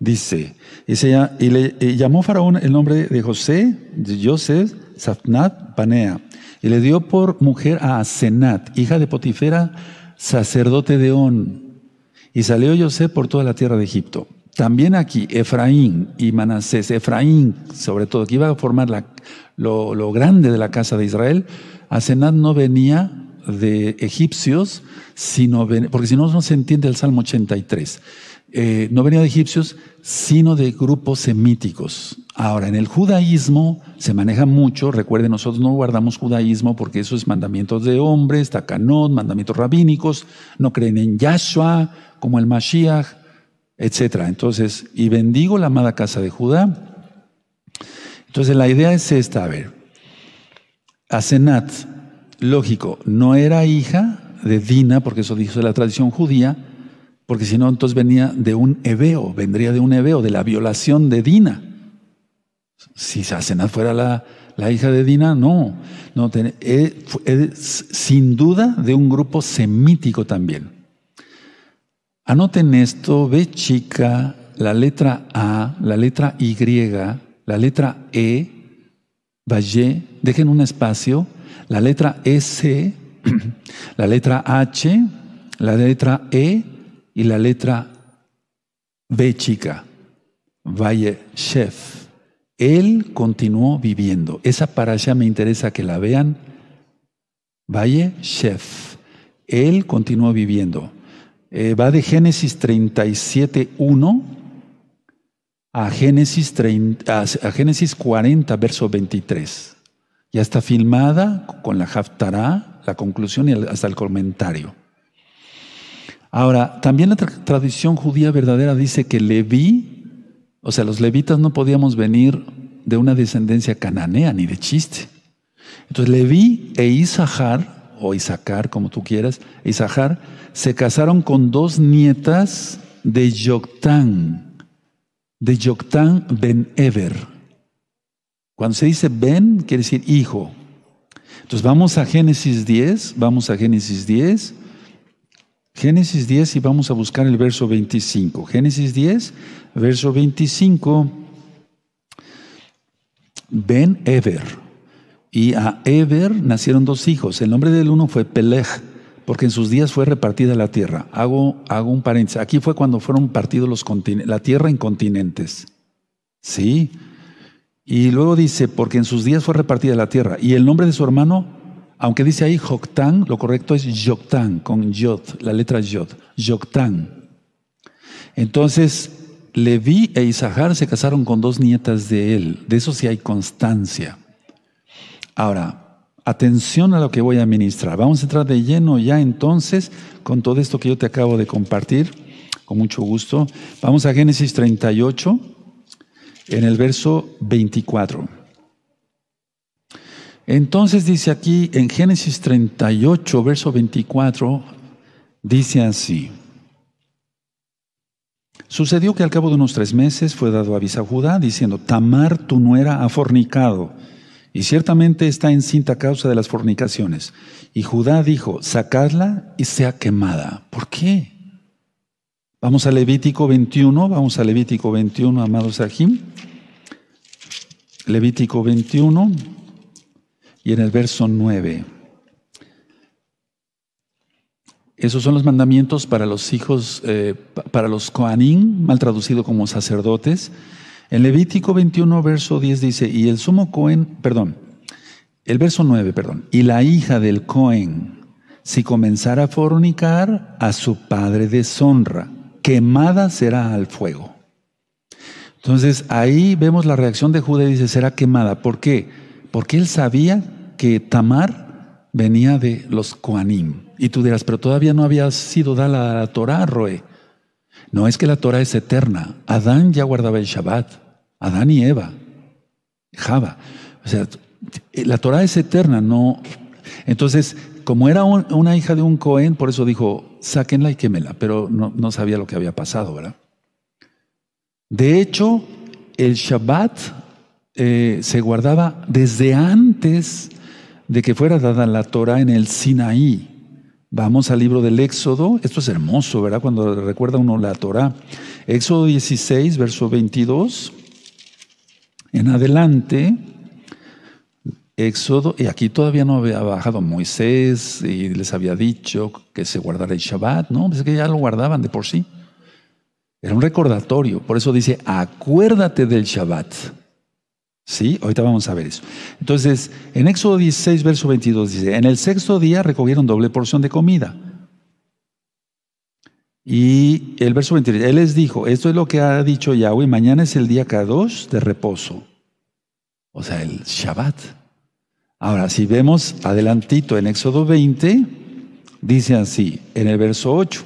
S1: dice, y, le llamó Faraón el nombre de José, de Joseph, Safnat, Panea, y le dio por mujer a Asenat, hija de Potifera, sacerdote de On. Y salió José por toda la tierra de Egipto. También aquí, Efraín y Manasés, Efraín sobre todo, que iba a formar la, lo, grande de la casa de Israel, Asenat no venía de egipcios, sino porque si no, no se entiende el Salmo 83. Eh, no venía de egipcios, sino de grupos semíticos. Ahora, en el judaísmo se maneja mucho, recuerden, nosotros no guardamos judaísmo porque eso es mandamientos de hombres, takanot, mandamientos rabínicos, no creen en Yahshua como el Mashiach, etc. Entonces, y bendigo la amada casa de Judá. Entonces, la idea es esta, a ver, Asenat, lógico, no era hija de Dina, porque eso dijo la tradición judía, porque si no, entonces venía de un Ebeo, vendría de un Ebeo, de la violación de Dina. Si Asenat fuera la, hija de Dina, no. no es, sin duda de un grupo semítico también. Anoten esto, ve chica, la letra A, la letra Y, la letra E, Valle, dejen un espacio, la letra S, (clears throat) la letra H, la letra E y la letra B chica, Valle Chef. Él continuó viviendo. Esa para allá me interesa que la vean. Valle Chef. Él continuó viviendo. Eh, va de Génesis 37, 1 a Génesis, 30, a Génesis 40, verso 23. Ya está filmada con la Haftará, la conclusión y hasta el comentario. Ahora, también la tradición judía verdadera dice que Leví, o sea, los levitas no podíamos venir de una descendencia cananea ni de chiste. Entonces, Leví e Isahar, o Isaacar, como tú quieras, Isahar, se casaron con dos nietas de Yoctán, de Yoctán Ben Ever. Cuando se dice Ben, quiere decir hijo. Entonces vamos a Génesis 10, vamos a Génesis 10, Génesis 10 y vamos a buscar el verso 25. Génesis 10, verso 25. Ben Eber. Y a Eber nacieron dos hijos. El nombre del uno fue Peleg, porque en sus días fue repartida la tierra. Hago, hago un paréntesis. Aquí fue cuando fueron partidos los la tierra en continentes. ¿Sí? Y luego dice, porque en sus días fue repartida la tierra. Y el nombre de su hermano aunque dice ahí Joctán, lo correcto es Yoctán, con Yod, la letra Yod, Yoctán. Entonces, Leví e Isahar se casaron con dos nietas de él. De eso sí hay constancia. Ahora, atención a lo que voy a ministrar. Vamos a entrar de lleno ya entonces con todo esto que yo te acabo de compartir. Con mucho gusto. Vamos a Génesis 38, en el verso 24. Entonces dice aquí en Génesis 38, verso 24, dice así. Sucedió que al cabo de unos tres meses fue dado aviso a Judá diciendo, Tamar, tu nuera, ha fornicado, y ciertamente está encinta a causa de las fornicaciones. Y Judá dijo, sacadla y sea quemada. ¿Por qué? Vamos a Levítico 21, vamos a Levítico 21, amados Ajim. Levítico 21 y en el verso 9. Esos son los mandamientos para los hijos, eh, para los Coanín, mal traducido como sacerdotes. En Levítico 21, verso 10 dice, y el sumo Cohen, perdón, el verso 9, perdón, y la hija del Cohen, si comenzara a fornicar, a su padre deshonra, quemada será al fuego. Entonces ahí vemos la reacción de Judá y dice, será quemada. ¿Por qué? Porque él sabía que Tamar venía de los Koanim. Y tú dirás, pero todavía no había sido dada la Torah, Roe. No es que la Torah es eterna. Adán ya guardaba el Shabbat. Adán y Eva. Java. O sea, la Torah es eterna, no. Entonces, como era una hija de un Cohen, por eso dijo, sáquenla y quémela, pero no, sabía lo que había pasado, ¿verdad? De hecho, el Shabbat eh, se guardaba desde antes de que fuera dada la Torah en el Sinaí. Vamos al libro del Éxodo. Esto es hermoso, ¿verdad? Cuando recuerda uno la Torah. Éxodo 16, verso 22. En adelante, Éxodo, y aquí todavía no había bajado Moisés y les había dicho que se guardara el Shabbat, no, es que ya lo guardaban de por sí. Era un recordatorio, por eso dice, acuérdate del Shabbat. ¿Sí? Ahorita vamos a ver eso. Entonces, en Éxodo 16, verso 22 dice, en el sexto día recogieron doble porción de comida. Y el verso 23, Él les dijo, esto es lo que ha dicho Yahweh, mañana es el día Kadosh de reposo. O sea, el Shabbat. Ahora, si vemos adelantito en Éxodo 20, dice así, en el verso 8,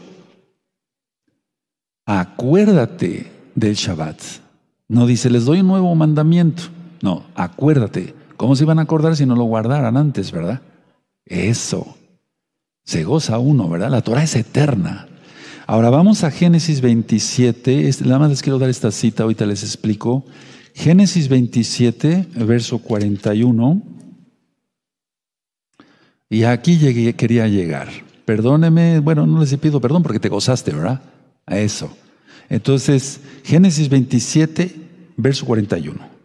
S1: acuérdate del Shabbat. No dice, les doy un nuevo mandamiento. No, acuérdate. ¿Cómo se iban a acordar si no lo guardaran antes, verdad? Eso. Se goza uno, ¿verdad? La Torah es eterna. Ahora vamos a Génesis 27. Nada más les quiero dar esta cita, ahorita les explico. Génesis 27, verso 41. Y aquí quería llegar. Perdóneme, bueno, no les pido perdón porque te gozaste, ¿verdad? A eso. Entonces, Génesis 27, verso 41.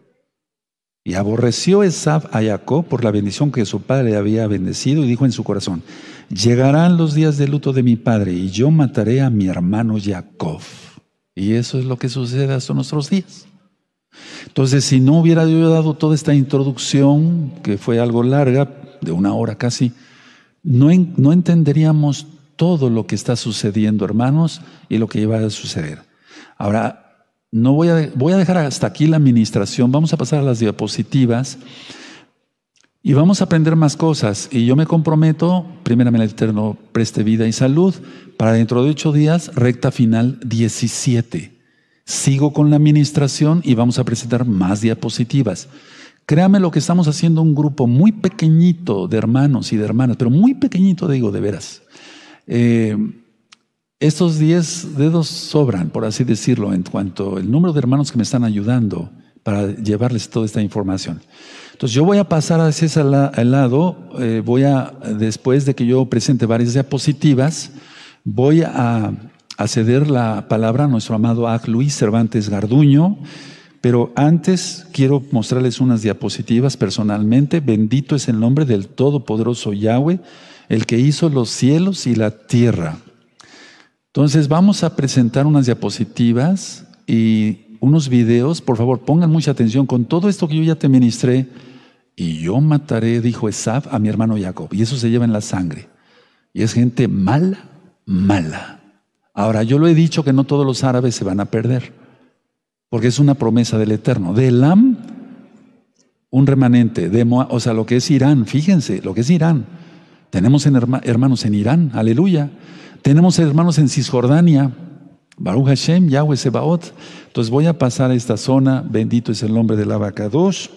S1: Y aborreció Esab a Jacob por la bendición que su padre había bendecido y dijo en su corazón, llegarán los días de luto de mi padre y yo mataré a mi hermano Jacob. Y eso es lo que sucede hasta nuestros días. Entonces, si no hubiera yo dado toda esta introducción, que fue algo larga, de una hora casi, no, no entenderíamos todo lo que está sucediendo, hermanos, y lo que iba a suceder. Ahora, no voy a, voy a dejar hasta aquí la administración, vamos a pasar a las diapositivas y vamos a aprender más cosas. Y yo me comprometo, primeramente el Eterno preste vida y salud, para dentro de ocho días, recta final 17. Sigo con la administración y vamos a presentar más diapositivas. Créame lo que estamos haciendo un grupo muy pequeñito de hermanos y de hermanas, pero muy pequeñito, digo, de veras. Eh, estos diez dedos sobran, por así decirlo, en cuanto al número de hermanos que me están ayudando para llevarles toda esta información. Entonces yo voy a pasar hacia ese lado, eh, voy a, después de que yo presente varias diapositivas, voy a, ceder la palabra a nuestro amado Aj Luis Cervantes Garduño, pero antes quiero mostrarles unas diapositivas personalmente. Bendito es el nombre del Todopoderoso Yahweh, el que hizo los cielos y la tierra. Entonces vamos a presentar unas diapositivas y unos videos. Por favor, pongan mucha atención con todo esto que yo ya te ministré. Y yo mataré, dijo Esaf, a mi hermano Jacob. Y eso se lleva en la sangre. Y es gente mala, mala. Ahora, yo lo he dicho que no todos los árabes se van a perder. Porque es una promesa del Eterno. De Elam, un remanente. De o sea, lo que es Irán. Fíjense, lo que es Irán. Tenemos hermanos en Irán. Aleluya. Tenemos hermanos en Cisjordania, Baruch Hashem, Yahweh Sebaot. Entonces voy a pasar a esta zona, bendito es el nombre del abacados.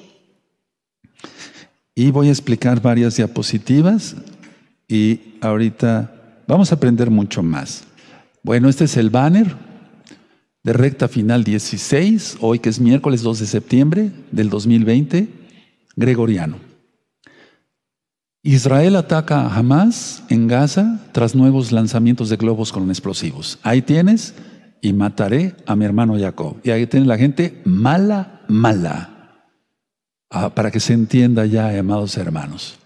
S1: Y voy a explicar varias diapositivas y ahorita vamos a aprender mucho más. Bueno, este es el banner de recta final 16, hoy que es miércoles 2 de septiembre del 2020, gregoriano. Israel ataca a Hamas en Gaza tras nuevos lanzamientos de globos con explosivos. Ahí tienes y mataré a mi hermano Jacob. Y ahí tiene la gente mala, mala. Ah, para que se entienda ya, amados hermanos.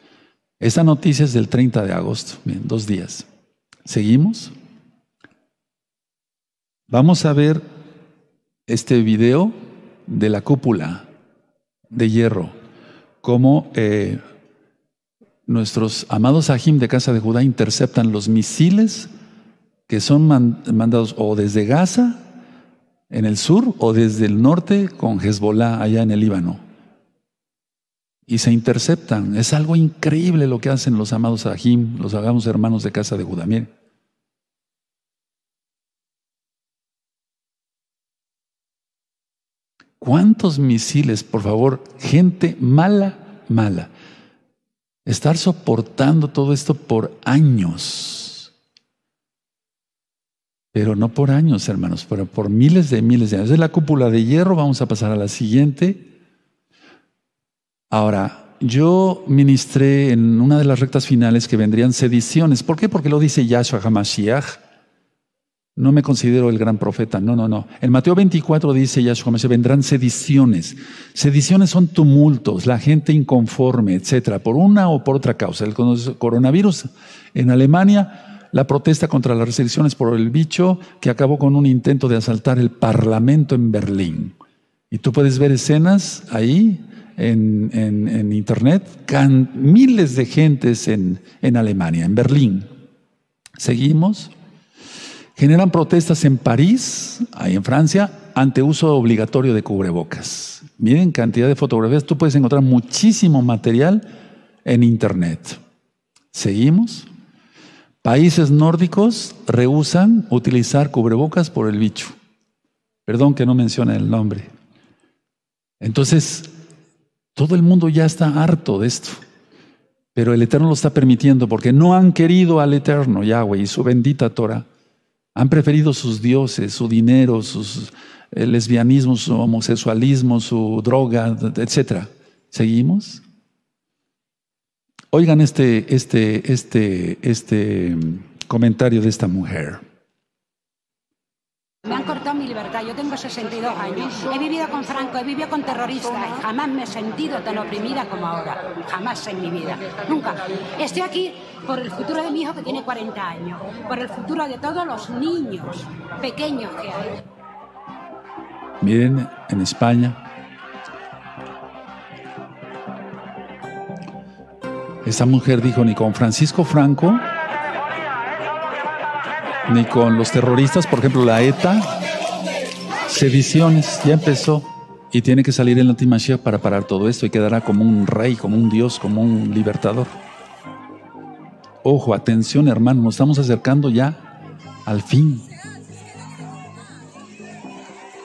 S1: Esta noticia es del 30 de agosto, bien, dos días. ¿Seguimos? Vamos a ver este video de la cúpula de hierro, cómo eh, nuestros amados Ajim de Casa de Judá interceptan los misiles que son mandados o desde Gaza, en el sur, o desde el norte con Hezbollah, allá en el Líbano. Y se interceptan. Es algo increíble lo que hacen los amados Ajim, los hagamos hermanos de Casa de Judá. Miren. ¿Cuántos misiles, por favor? Gente mala, mala. Estar soportando todo esto por años. Pero no por años, hermanos, pero por miles de miles de años. Es la cúpula de hierro, vamos a pasar a la siguiente. Ahora, yo ministré en una de las rectas finales que vendrían sediciones. ¿Por qué? Porque lo dice Yahshua HaMashiach. No me considero el gran profeta, no, no, no. En Mateo 24 dice Yahshua Mashiach, vendrán sediciones. Sediciones son tumultos, la gente inconforme, etcétera, por una o por otra causa. El coronavirus en Alemania, la protesta contra las restricciones por el bicho que acabó con un intento de asaltar el parlamento en Berlín. Y tú puedes ver escenas ahí en, en, internet, miles de gentes en, en Alemania, en Berlín. Seguimos. Generan protestas en París, ahí en Francia, ante uso obligatorio de cubrebocas. Miren cantidad de fotografías, tú puedes encontrar muchísimo material en Internet. Seguimos. Países nórdicos rehusan utilizar cubrebocas por el bicho. Perdón que no mencione el nombre. Entonces, todo el mundo ya está harto de esto. Pero el Eterno lo está permitiendo porque no han querido al Eterno, Yahweh, y su bendita Torah. Han preferido sus dioses, su dinero, sus lesbianismo, su homosexualismo, su droga, etc. ¿Seguimos? Oigan este, este, este, este comentario de esta mujer.
S2: Me han cortado mi libertad, yo tengo 62 años, he vivido con Franco, he vivido con terroristas y jamás me he sentido tan oprimida como ahora, jamás en mi vida, nunca. Estoy aquí por el futuro de mi hijo que tiene 40 años, por el futuro de todos los niños pequeños que hay.
S1: Miren, en España, esta mujer dijo ni con Francisco Franco ni con los terroristas, por ejemplo, la ETA, sediciones, ya empezó. Y tiene que salir el antimachia para parar todo esto y quedará como un rey, como un dios, como un libertador. Ojo, atención hermano, nos estamos acercando ya al fin.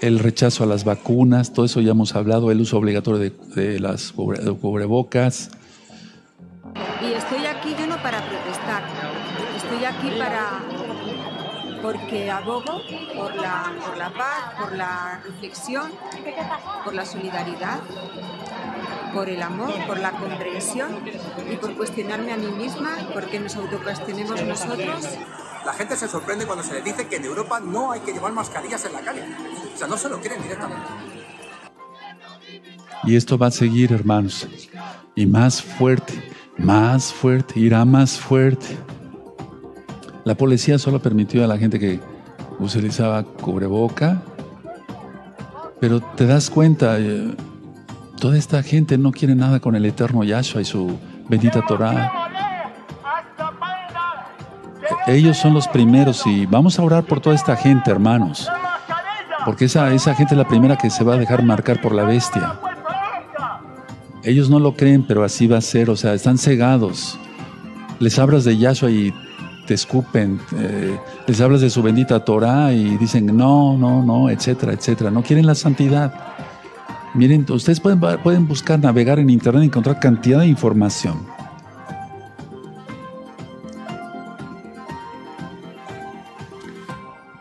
S1: El rechazo a las vacunas, todo eso ya hemos hablado, el uso obligatorio de, de las cubrebocas.
S3: Y estoy aquí yo no para protestar, estoy aquí para porque abogo por la, por la paz, por la reflexión, por la solidaridad, por el amor, por la comprensión y por cuestionarme a mí misma, porque nos autocuestionemos nosotros.
S4: La gente se sorprende cuando se le dice que en Europa no hay que llevar mascarillas en la calle. O sea, no se lo quieren directamente.
S1: Y esto va a seguir, hermanos. Y más fuerte, más fuerte, irá más fuerte. La policía solo permitió a la gente que utilizaba cubreboca, pero te das cuenta, eh, toda esta gente no quiere nada con el eterno Yahshua y su bendita Torah. Ellos son los primeros y vamos a orar por toda esta gente, hermanos, porque esa, esa gente es la primera que se va a dejar marcar por la bestia. Ellos no lo creen, pero así va a ser, o sea, están cegados. Les hablas de Yahshua y te escupen, eh, les hablas de su bendita Torah y dicen no, no, no, etcétera, etcétera. No quieren la santidad. Miren, ustedes pueden, pueden buscar, navegar en internet y encontrar cantidad de información.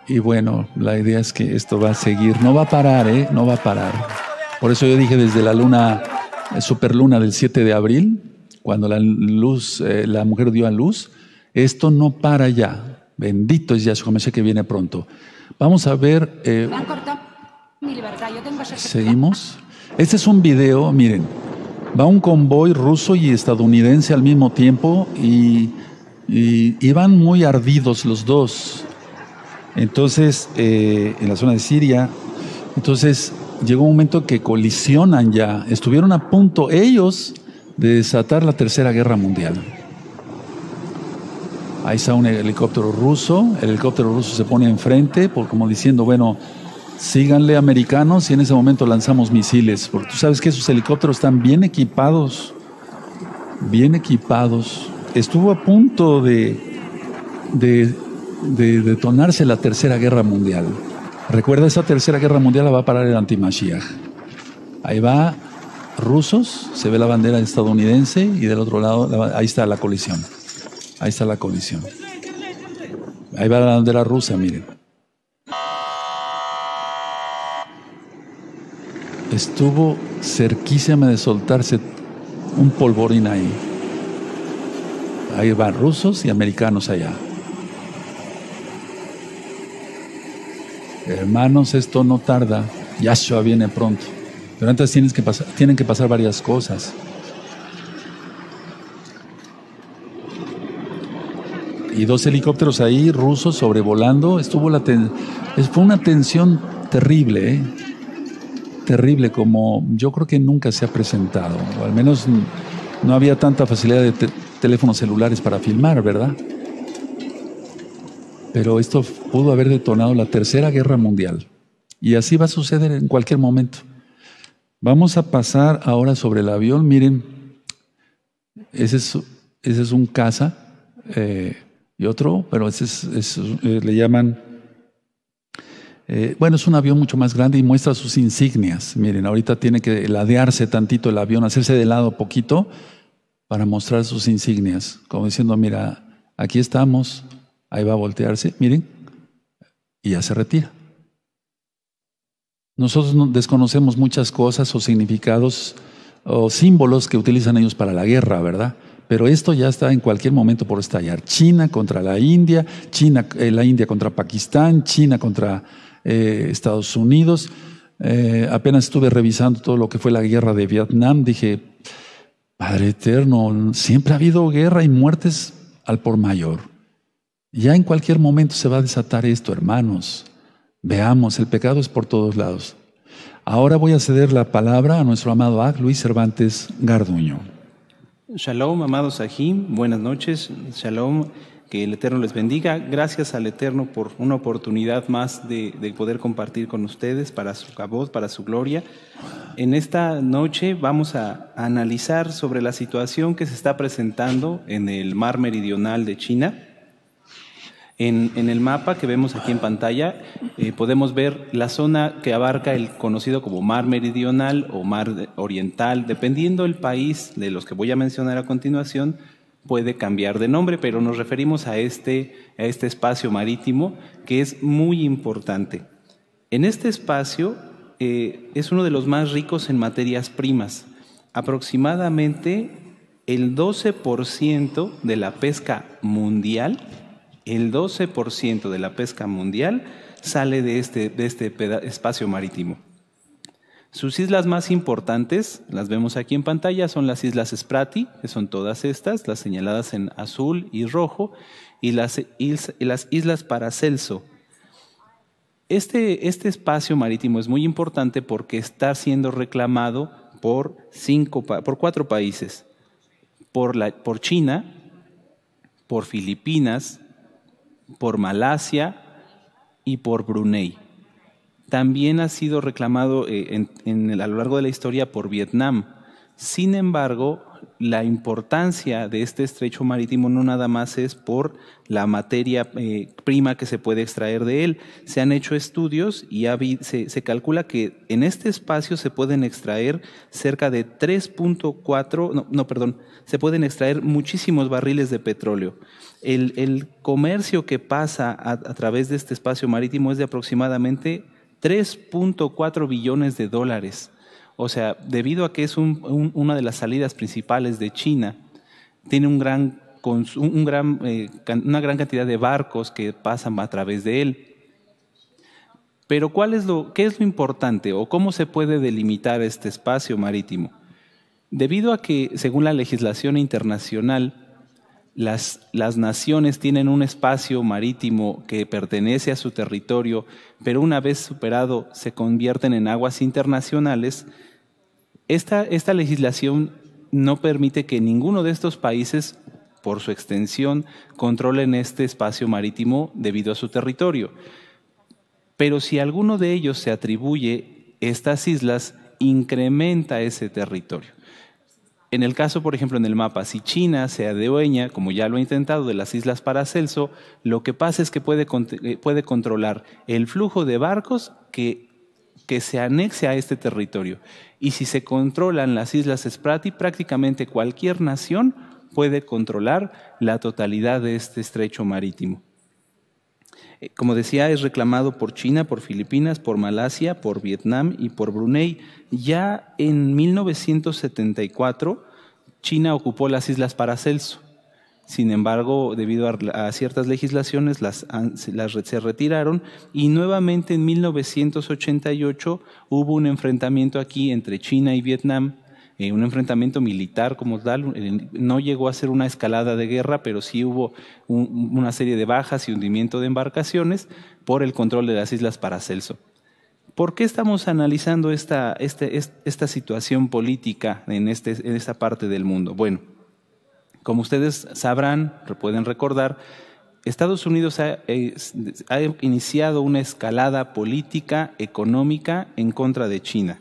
S1: Y bueno, la idea es que esto va a seguir, no va a parar, ¿eh? No va a parar. Por eso yo dije desde la luna, eh, superluna del 7 de abril, cuando la luz, eh, la mujer dio a luz, esto no para ya. Bendito es Yahshua Mesías que viene pronto. Vamos a ver. Eh, Seguimos. Este es un video, miren. Va un convoy ruso y estadounidense al mismo tiempo y, y, van muy ardidos los dos. Entonces, eh, en la zona de Siria, entonces llegó un momento que colisionan ya. Estuvieron a punto ellos de desatar la tercera guerra mundial. Ahí está un helicóptero ruso, el helicóptero ruso se pone enfrente, por, como diciendo, bueno, síganle americanos y en ese momento lanzamos misiles, porque tú sabes que esos helicópteros están bien equipados, bien equipados. Estuvo a punto de, de, detonarse la tercera guerra mundial. Recuerda, esa tercera guerra mundial la va a parar el antimashiach. Ahí va rusos, se ve la bandera estadounidense y del otro lado, ahí está la colisión. Ahí está la colisión. Ahí va la bandera rusa, miren. Estuvo cerquísima de soltarse un polvorín ahí. Ahí van rusos y americanos allá. Hermanos, esto no tarda. Yahshua viene pronto. Pero antes tienen que pasar varias cosas. Y dos helicópteros ahí, rusos, sobrevolando. Estuvo la fue una tensión terrible, ¿eh? Terrible como yo creo que nunca se ha presentado. O al menos no había tanta facilidad de teléfonos celulares para filmar, ¿verdad? Pero esto pudo haber detonado la Tercera Guerra Mundial. Y así va a suceder en cualquier momento. Vamos a pasar ahora sobre el avión. Miren, ese es, ese es un caza eh, y otro, pero ese es, eh, le llaman, eh, bueno, es un avión mucho más grande y muestra sus insignias. Miren, ahorita tiene que ladearse tantito el avión, hacerse de lado poquito para mostrar sus insignias, como diciendo, mira, aquí estamos, Ahí va a voltearse, miren, y ya se retira. Nosotros desconocemos muchas cosas o significados o símbolos que utilizan ellos para la guerra, ¿verdad? Pero esto ya está en cualquier momento por estallar. China contra la India, China, eh, la India contra Pakistán, China contra eh, Estados Unidos. Eh, apenas estuve revisando todo lo que fue la guerra de Vietnam. Dije, Padre Eterno, siempre ha habido guerra y muertes al por mayor. Ya en cualquier momento se va a desatar esto, hermanos. Veamos, el pecado es por todos lados. Ahora voy a ceder la palabra a nuestro amado Ag, Luis Cervantes Garduño.
S5: Shalom, amados Sahim, buenas noches. Shalom, que el Eterno les bendiga. Gracias al Eterno por una oportunidad más de, poder compartir con ustedes para su cabot, para su gloria. En esta noche vamos a analizar sobre la situación que se está presentando en el mar meridional de China en, el mapa que vemos aquí en pantalla eh, podemos ver la zona que abarca el conocido como mar meridional o mar oriental. Dependiendo del país de los que voy a mencionar a continuación, puede cambiar de nombre, pero nos referimos a este, a este espacio marítimo que es muy importante. En este espacio eh, es uno de los más ricos en materias primas. Aproximadamente el 12% de la pesca mundial el 12% de la pesca mundial sale de este, de este espacio marítimo. Sus islas más importantes, las vemos aquí en pantalla, son las islas Sprati, que son todas estas, las señaladas en azul y rojo, y las, las islas Paracelso. Este, este espacio marítimo es muy importante porque está siendo reclamado por, cinco, por cuatro países, por, la, por China, por Filipinas, por Malasia y por Brunei. También ha sido reclamado eh, a lo largo de la historia por Vietnam. Sin embargo, la importancia de este estrecho marítimo no nada más es por la materia eh, prima que se puede extraer de él. Se han hecho estudios y se, calcula que en este espacio se pueden extraer cerca de 3.4, no, no, perdón, se pueden extraer muchísimos barriles de petróleo. El, comercio que pasa a, través de este espacio marítimo es de aproximadamente 3.4 billones de dólares. O sea, debido a que es una de las salidas principales de China, tiene eh, una gran cantidad de barcos que pasan a través de él. Pero ¿cuál es lo, ¿qué es lo importante o cómo se puede delimitar este espacio marítimo? Debido a que, según la legislación internacional, las, naciones tienen un espacio marítimo que pertenece a su territorio, pero una vez superado se convierten en aguas internacionales, esta, esta legislación no permite que ninguno de estos países, por su extensión, controlen este espacio marítimo debido a su territorio. Pero si alguno de ellos se atribuye estas islas, incrementa ese territorio. En el caso, por ejemplo, en el mapa, si China se adueña, como ya lo ha intentado, de las islas Paracelso, lo que pasa es que puede, eh, puede controlar el flujo de barcos que, que se anexe a este territorio. Y si se controlan las islas Sprati, prácticamente cualquier nación puede controlar la totalidad de este estrecho marítimo. Eh, como decía, es reclamado por China, por Filipinas, por Malasia, por Vietnam y por Brunei. Ya en 1974, China ocupó las Islas Paracelso sin embargo, debido a, ciertas legislaciones, las, las, se retiraron y nuevamente en 1988 hubo un enfrentamiento aquí entre China y Vietnam, eh, un enfrentamiento militar como tal. Eh, no llegó a ser una escalada de guerra, pero sí hubo una serie de bajas y hundimiento de embarcaciones por el control de las islas Paracelso. ¿Por qué estamos analizando esta, este, esta situación política en, este, en esta parte del mundo? Bueno, como ustedes sabrán, pueden recordar, Estados Unidos ha, iniciado una escalada política, económica en contra de China.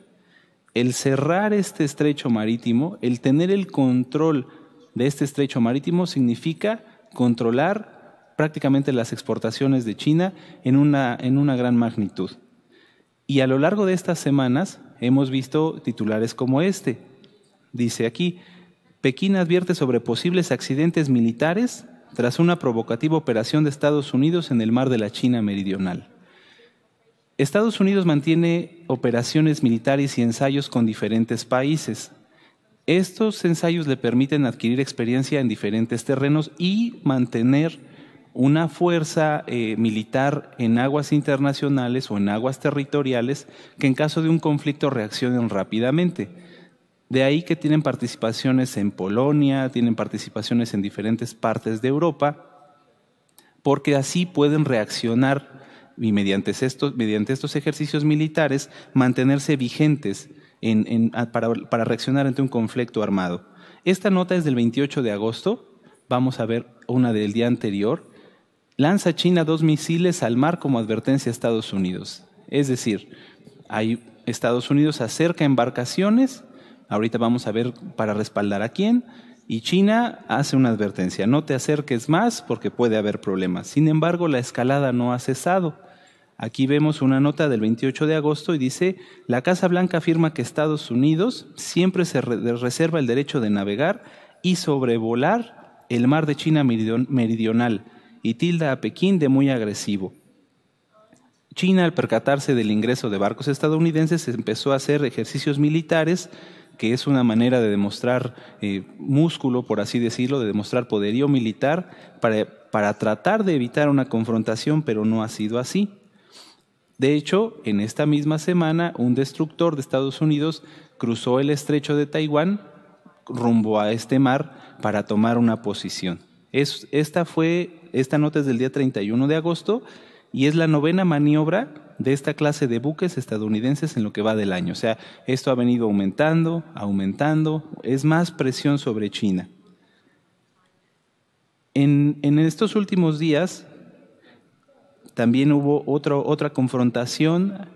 S5: El cerrar este estrecho marítimo, el tener el control de este estrecho marítimo significa controlar prácticamente las exportaciones de China en una, en una gran magnitud. Y a lo largo de estas semanas hemos visto titulares como este. Dice aquí, Pekín advierte sobre posibles accidentes militares tras una provocativa operación de Estados Unidos en el mar de la China Meridional. Estados Unidos mantiene operaciones militares y ensayos con diferentes países. Estos ensayos le permiten adquirir experiencia en diferentes terrenos y mantener una fuerza eh, militar en aguas internacionales o en aguas territoriales que en caso de un conflicto reaccionen rápidamente. De ahí que tienen participaciones en Polonia, tienen participaciones en diferentes partes de Europa, porque así pueden reaccionar y mediante estos, mediante estos ejercicios militares mantenerse vigentes para, para reaccionar ante un conflicto armado. Esta nota es del 28 de agosto, vamos a ver una del día anterior. Lanza China dos misiles al mar como advertencia a Estados Unidos. Es decir, hay, Estados Unidos acerca embarcaciones Ahorita vamos a ver para respaldar a quién. Y China hace una advertencia, no te acerques más porque puede haber problemas. Sin embargo, la escalada no ha cesado. Aquí vemos una nota del 28 de agosto y dice, la Casa Blanca afirma que Estados Unidos siempre se reserva el derecho de navegar y sobrevolar el mar de China meridional y tilda a Pekín de muy agresivo. China, al percatarse del ingreso de barcos estadounidenses, empezó a hacer ejercicios militares que es una manera de demostrar eh, músculo, por así decirlo, de demostrar poderío militar para, para tratar de evitar una confrontación, pero no ha sido así. De hecho, en esta misma semana, un destructor de Estados Unidos cruzó el estrecho de Taiwán rumbo a este mar para tomar una posición. Es, esta, fue, esta nota es del día 31 de agosto y es la novena maniobra de esta clase de buques estadounidenses en lo que va del año. O sea, esto ha venido aumentando, aumentando, es más presión sobre China. En, estos últimos días también hubo otra confrontación,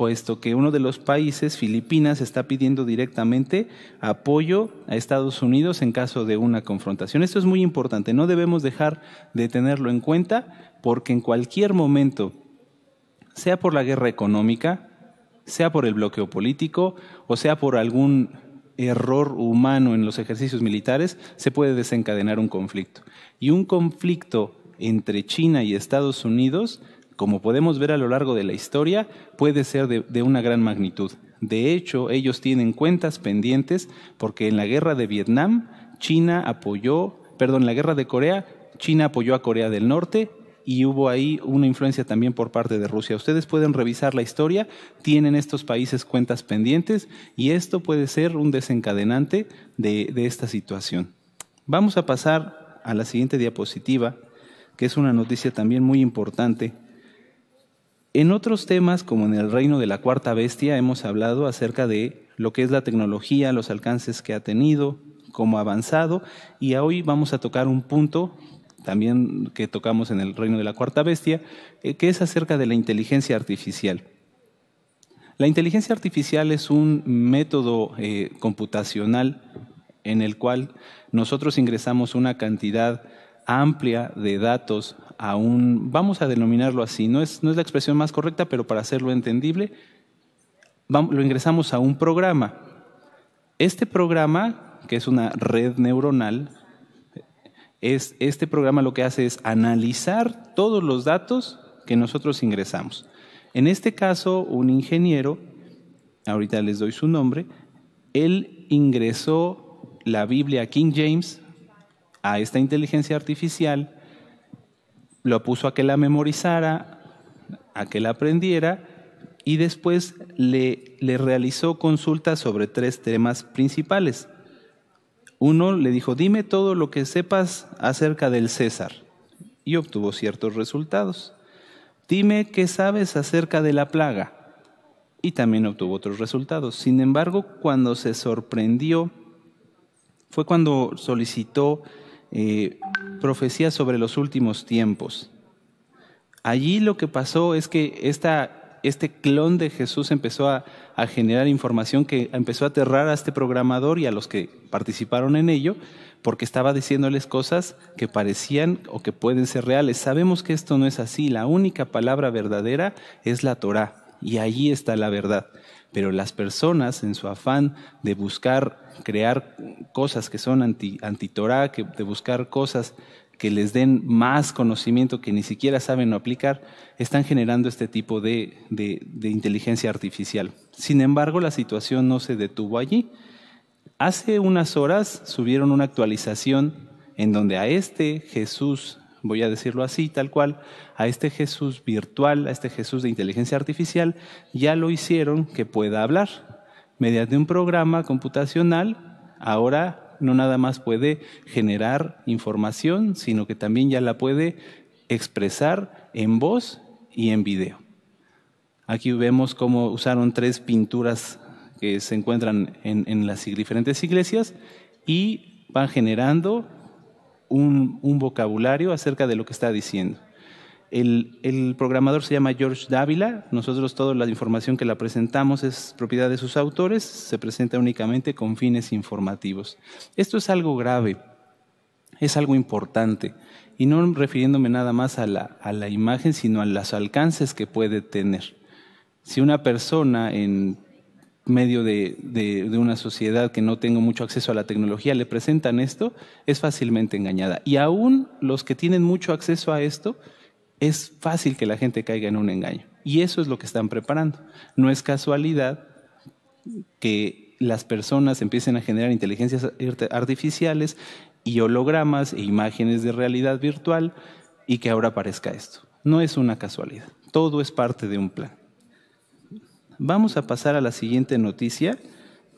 S5: puesto que uno de los países, Filipinas, está pidiendo directamente apoyo a Estados Unidos en caso de una confrontación. Esto es muy importante, no debemos dejar de tenerlo en cuenta porque en cualquier momento sea por la guerra económica, sea por el bloqueo político o sea por algún error humano en los ejercicios militares, se puede desencadenar un conflicto. Y un conflicto entre China y Estados Unidos, como podemos ver a lo largo de la historia, puede ser de, una gran magnitud. De hecho, ellos tienen cuentas pendientes porque en la guerra de Vietnam, China apoyó, perdón, en la guerra de Corea, China apoyó a Corea del Norte y hubo ahí una influencia también por parte de Rusia. Ustedes pueden revisar la historia, tienen estos países cuentas pendientes y esto puede ser un desencadenante de, esta situación. Vamos a pasar a la siguiente diapositiva, que es una noticia también muy importante. En otros temas, como en el reino de la cuarta bestia, hemos hablado acerca de lo que es la tecnología, los alcances que ha tenido, cómo ha avanzado, y hoy vamos a tocar un punto también que tocamos en el reino de la cuarta bestia, eh, que es acerca de la inteligencia artificial. La inteligencia artificial es un método eh, computacional en el cual nosotros ingresamos una cantidad amplia de datos a un, vamos a denominarlo así, no es, no es la expresión más correcta, pero para hacerlo entendible, lo ingresamos a un programa. Este programa, que es una red neuronal, es, este programa lo que hace es analizar todos los datos que nosotros ingresamos. En este caso, un ingeniero, ahorita les doy su nombre, él ingresó la Biblia King James a esta inteligencia artificial, lo puso a que la memorizara, a que la aprendiera y después le, realizó consultas sobre tres temas principales. Uno le dijo, dime todo lo que sepas acerca del César y obtuvo ciertos resultados. Dime qué sabes acerca de la plaga y también obtuvo otros resultados. Sin embargo, cuando se sorprendió fue cuando solicitó profecías sobre los últimos tiempos. Allí lo que pasó es que esta, este clon de Jesús empezó a, a generar información que empezó a aterrar a este programador y a los que participaron en ello, porque estaba diciéndoles cosas que parecían o que pueden ser reales. Sabemos que esto no es así. La única palabra verdadera es la Torah y allí está la verdad. Pero las personas, en su afán de buscar crear cosas que son anti, anti-Torah, de buscar cosas que les den más conocimiento que ni siquiera saben aplicar, están generando este tipo de inteligencia artificial. Sin embargo, la situación no se detuvo allí. Hace unas horas subieron una actualización en donde a este Jesús voy a decirlo así, tal cual, a este Jesús virtual, a este Jesús de inteligencia artificial, ya lo hicieron que pueda hablar. Mediante un programa computacional, ahora no nada más puede generar información, sino que también ya la puede expresar en voz y en video. Aquí vemos cómo usaron tres pinturas que se encuentran en, en las diferentes iglesias y van generando un, vocabulario acerca de lo que está diciendo. El, programador se llama George Dávila. Nosotros toda la información que la presentamos es propiedad de sus autores, se presenta únicamente con fines informativos. Esto es algo grave, es algo importante, y no refiriéndome nada más a la, imagen, sino a los alcances que puede tener. Si una persona en medio de, una sociedad que no tenga mucho acceso a la tecnología le presentan esto, es fácilmente engañada. Y aún los que tienen mucho acceso a esto, es fácil que la gente caiga en un engaño. Y eso es lo que están preparando. No es casualidad que las personas empiecen a generar inteligencias artificiales y hologramas e imágenes de realidad virtual y que ahora aparezca esto. No es una casualidad. Todo es parte de un plan. Vamos a pasar a la siguiente noticia.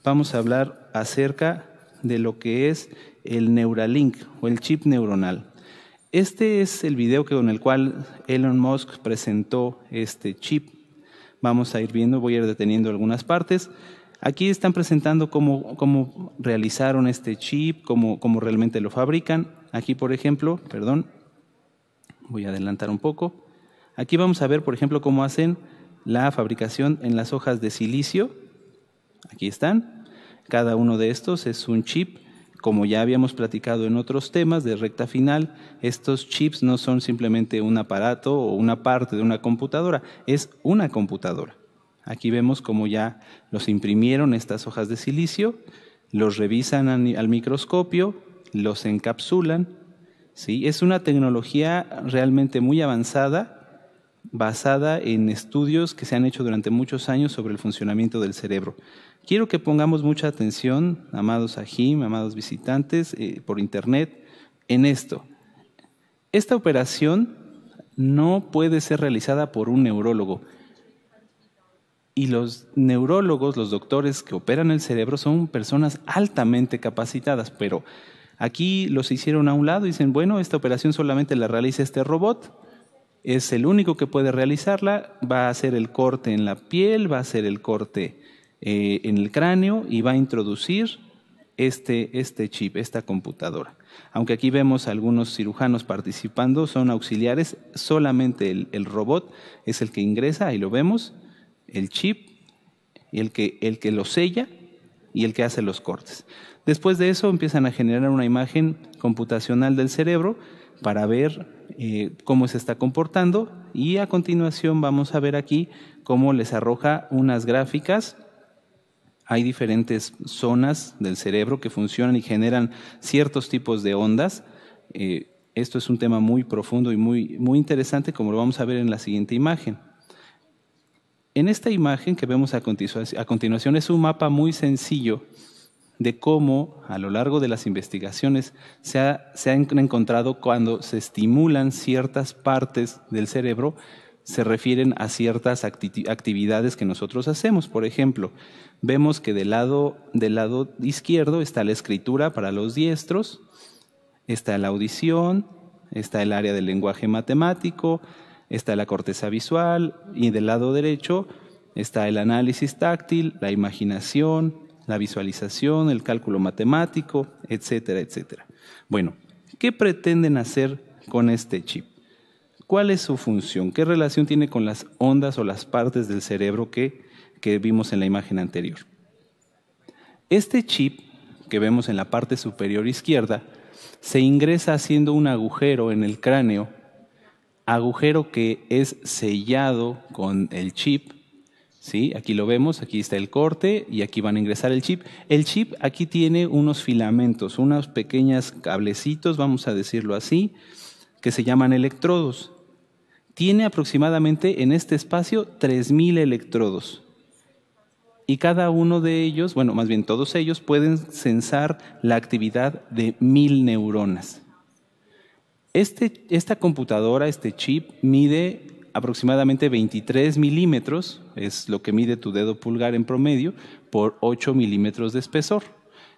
S5: Vamos a hablar acerca de lo que es el Neuralink o el chip neuronal. Este es el video con el cual Elon Musk presentó este chip. Vamos a ir viendo, voy a ir deteniendo algunas partes. Aquí están presentando cómo, cómo realizaron este chip, cómo, cómo realmente lo fabrican. Aquí, por ejemplo, perdón, voy a adelantar un poco. Aquí vamos a ver, por ejemplo, cómo hacen la fabricación en las hojas de silicio. Aquí están. Cada uno de estos es un chip. Como ya habíamos platicado en otros temas de recta final, estos chips no son simplemente un aparato o una parte de una computadora, es una computadora. Aquí vemos cómo ya los imprimieron estas hojas de silicio, los revisan al microscopio, los encapsulan. ¿sí? Es una tecnología realmente muy avanzada basada en estudios que se han hecho durante muchos años sobre el funcionamiento del cerebro. Quiero que pongamos mucha atención, amados Ajim, amados visitantes eh, por internet, en esto. Esta operación no puede ser realizada por un neurólogo. Y los neurólogos, los doctores que operan el cerebro, son personas altamente capacitadas, pero aquí los hicieron a un lado y dicen, bueno, esta operación solamente la realiza este robot es el único que puede realizarla, va a hacer el corte en la piel, va a hacer el corte eh, en el cráneo y va a introducir este, este chip, esta computadora. Aunque aquí vemos algunos cirujanos participando, son auxiliares, solamente el, el robot es el que ingresa, ahí lo vemos, el chip, y el que, el que lo sella y el que hace los cortes. Después de eso empiezan a generar una imagen computacional del cerebro para ver eh, cómo se está comportando y a continuación vamos a ver aquí cómo les arroja unas gráficas. Hay diferentes zonas del cerebro que funcionan y generan ciertos tipos de ondas. Eh, esto es un tema muy profundo y muy, muy interesante como lo vamos a ver en la siguiente imagen. En esta imagen que vemos a continuación es un mapa muy sencillo de cómo a lo largo de las investigaciones se, ha, se han encontrado cuando se estimulan ciertas partes del cerebro, se refieren a ciertas actividades que nosotros hacemos. Por ejemplo, vemos que del lado, del lado izquierdo está la escritura para los diestros, está la audición, está el área del lenguaje matemático, está la corteza visual y del lado derecho está el análisis táctil, la imaginación, la visualización, el cálculo matemático, etcétera, etcétera. Bueno, ¿qué pretenden hacer con este chip? ¿Cuál es su función? ¿Qué relación tiene con las ondas o las partes del cerebro que, que vimos en la imagen anterior? Este chip que vemos en la parte superior izquierda se ingresa haciendo un agujero en el cráneo, agujero que es sellado con el chip. ¿Sí? Aquí lo vemos, aquí está el corte y aquí van a ingresar el chip. El chip aquí tiene unos filamentos, unos pequeños cablecitos, vamos a decirlo así, que se llaman electrodos. Tiene aproximadamente en este espacio 3.000 electrodos y cada uno de ellos, bueno, más bien todos ellos, pueden censar la actividad de mil neuronas. Este, esta computadora, este chip, mide aproximadamente 23 milímetros, es lo que mide tu dedo pulgar en promedio, por 8 milímetros de espesor.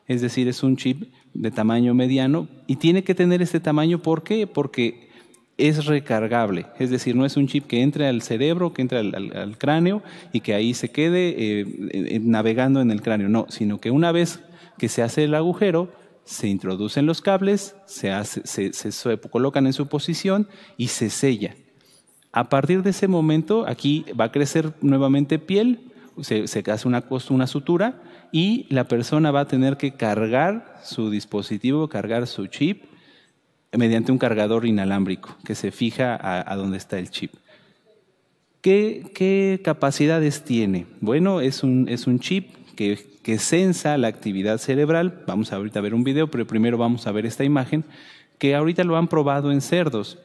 S5: Es decir, es un chip de tamaño mediano y tiene que tener este tamaño, ¿por qué? Porque es recargable, es decir, no es un chip que entre al cerebro, que entre al, cráneo y que ahí se quede eh, navegando en el cráneo, no, sino que una vez que se hace el agujero, se introducen los cables, se, se, colocan en su posición y se sella. A partir de ese momento, aquí va a crecer nuevamente piel, se, hace una, sutura y la persona va a tener que cargar su dispositivo, cargar su chip mediante un cargador inalámbrico que se fija a, donde está el chip. ¿Qué, capacidades tiene? Bueno, es un, es un chip que, que sensa la actividad cerebral. Vamos ahorita a ver un video, pero primero vamos a ver esta imagen, que ahorita lo han probado en cerdos.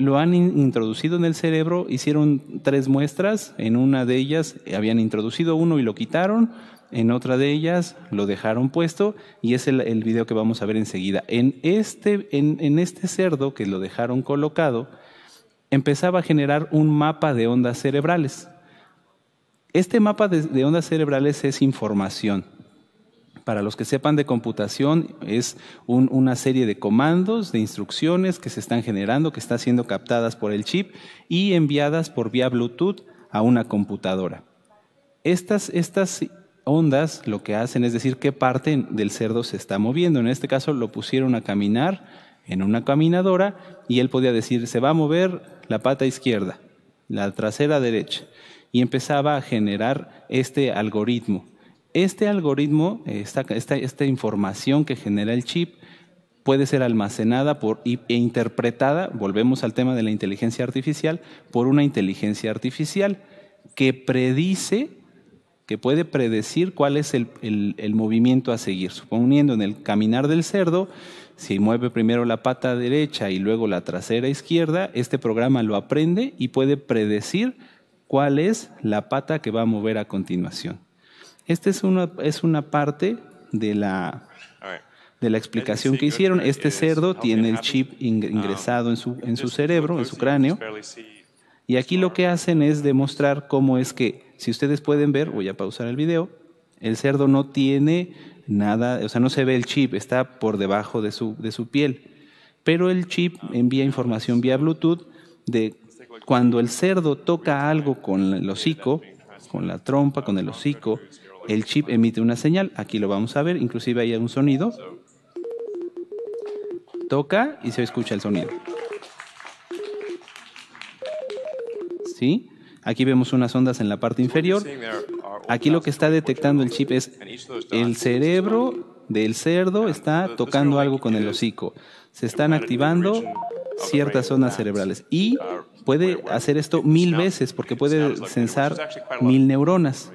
S5: Lo han introducido en el cerebro, hicieron tres muestras, en una de ellas habían introducido uno y lo quitaron, en otra de ellas lo dejaron puesto y es el, video que vamos a ver enseguida. En este, en, este cerdo que lo dejaron colocado, empezaba a generar un mapa de ondas cerebrales. Este mapa de, ondas cerebrales es información. Para los que sepan de computación, es una serie de comandos, de instrucciones que se están generando, que están siendo captadas por el chip y enviadas por vía Bluetooth a una computadora. Estas, estas ondas lo que hacen es decir qué parte del cerdo se está moviendo. En este caso lo pusieron a caminar en una caminadora y él podía decir se va a mover la pata izquierda, la trasera derecha y empezaba a generar este algoritmo. Este algoritmo, esta, esta, información que genera el chip, puede ser almacenada por, e interpretada, volvemos al tema de la inteligencia artificial, por una inteligencia artificial que predice que puede predecir cuál es el, movimiento a seguir. Suponiendo en el caminar del cerdo, si mueve primero la pata derecha y luego la trasera izquierda, este programa lo aprende y puede predecir cuál es la pata que va a mover a continuación. Esta es una, es una parte de la, de la explicación que hicieron. Este cerdo tiene el chip ingresado en su, en su cerebro, en su cráneo, y aquí lo que hacen es demostrar cómo es que si ustedes pueden ver, voy a pausar el video, el cerdo no tiene nada, o sea, no se ve el chip, está por debajo de su, de su piel. Pero el chip envía información vía Bluetooth de cuando el cerdo toca algo con el hocico, con la trompa, con el hocico, el chip emite una señal. Aquí lo vamos a ver, inclusive hay un sonido. Toca y se escucha el sonido. ¿Sí? Aquí vemos unas ondas en la parte inferior. Aquí lo que está detectando el chip es el cerebro del cerdo está tocando algo con el hocico. Se están activando ciertas zonas cerebrales y puede hacer esto mil veces porque puede censar mil neuronas.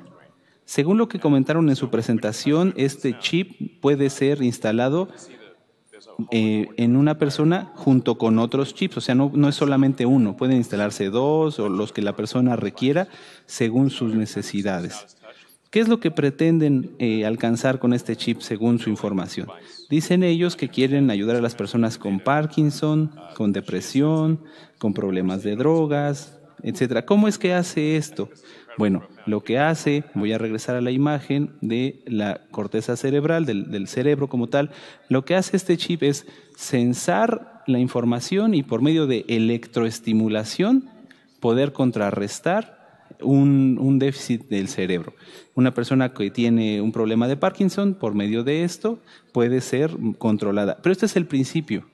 S5: Según lo que comentaron en su presentación, este chip puede ser instalado eh, en una persona junto con otros chips. O sea, no, es solamente uno, pueden instalarse dos o los que la persona requiera según sus necesidades. ¿Qué es lo que pretenden eh, alcanzar con este chip según su información? Dicen ellos que quieren ayudar a las personas con Parkinson, con depresión, con problemas de drogas, etc. ¿Cómo es que hace esto? Bueno, lo que hace, voy a regresar a la imagen de la corteza cerebral, del, cerebro como tal, lo que hace este chip es censar la información y por medio de electroestimulación poder contrarrestar un, déficit del cerebro. Una persona que tiene un problema de Parkinson, por medio de esto, puede ser controlada. Pero este es el principio.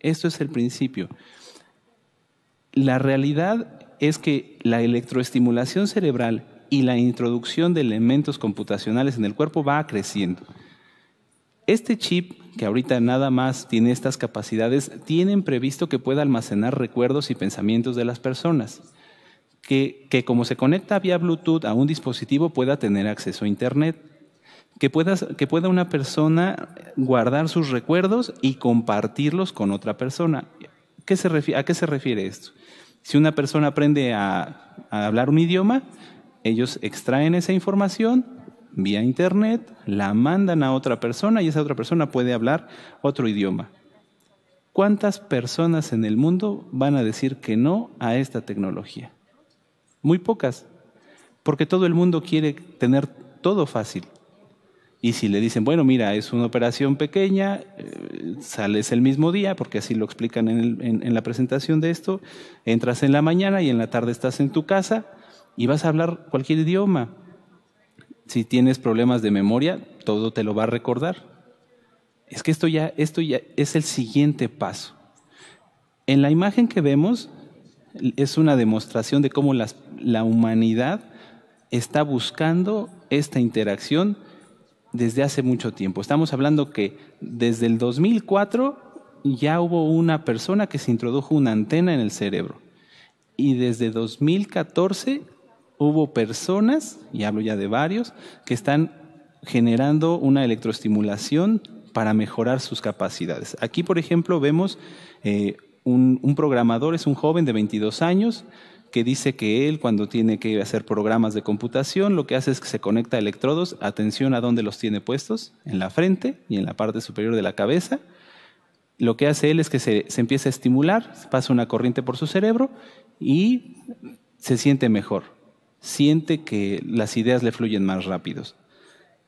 S5: Esto es el principio. La realidad es que la electroestimulación cerebral y la introducción de elementos computacionales en el cuerpo va creciendo. Este chip, que ahorita nada más tiene estas capacidades, tienen previsto que pueda almacenar recuerdos y pensamientos de las personas que, como se conecta vía Bluetooth a un dispositivo pueda tener acceso a Internet, que pueda, que pueda una persona guardar sus recuerdos y compartirlos con otra persona. ¿Qué se ¿A qué se refiere esto? Si una persona aprende a hablar un idioma, ellos extraen esa información vía Internet, la mandan a otra persona y esa otra persona puede hablar otro idioma. ¿Cuántas personas en el mundo van a decir que no a esta tecnología? Muy pocas, porque todo el mundo quiere tener todo fácil. Y si le dicen, bueno, mira, es una operación pequeña, eh, sales el mismo día, porque así lo explican en, la presentación de esto, entras en la mañana y en la tarde estás en tu casa y vas a hablar cualquier idioma. Si tienes problemas de memoria, todo te lo va a recordar. Es que esto ya, esto ya es el siguiente paso. En la imagen que vemos es una demostración de cómo la humanidad está buscando esta interacción desde hace mucho tiempo. Estamos hablando que desde el 2004 ya hubo una persona que se introdujo una antena en el cerebro. Y desde 2014 hubo personas, y hablo ya de varios, que están generando una electroestimulación para mejorar sus capacidades. Aquí, por ejemplo, vemos eh, un, programador es un joven de 22 años que dice que él cuando tiene que hacer programas de computación lo que hace es que se conecta a electrodos, atención a dónde los tiene puestos, en la frente y en la parte superior de la cabeza. Lo que hace él es que se, se empieza a estimular, pasa una corriente por su cerebro y se siente mejor, siente que las ideas le fluyen más rápidos.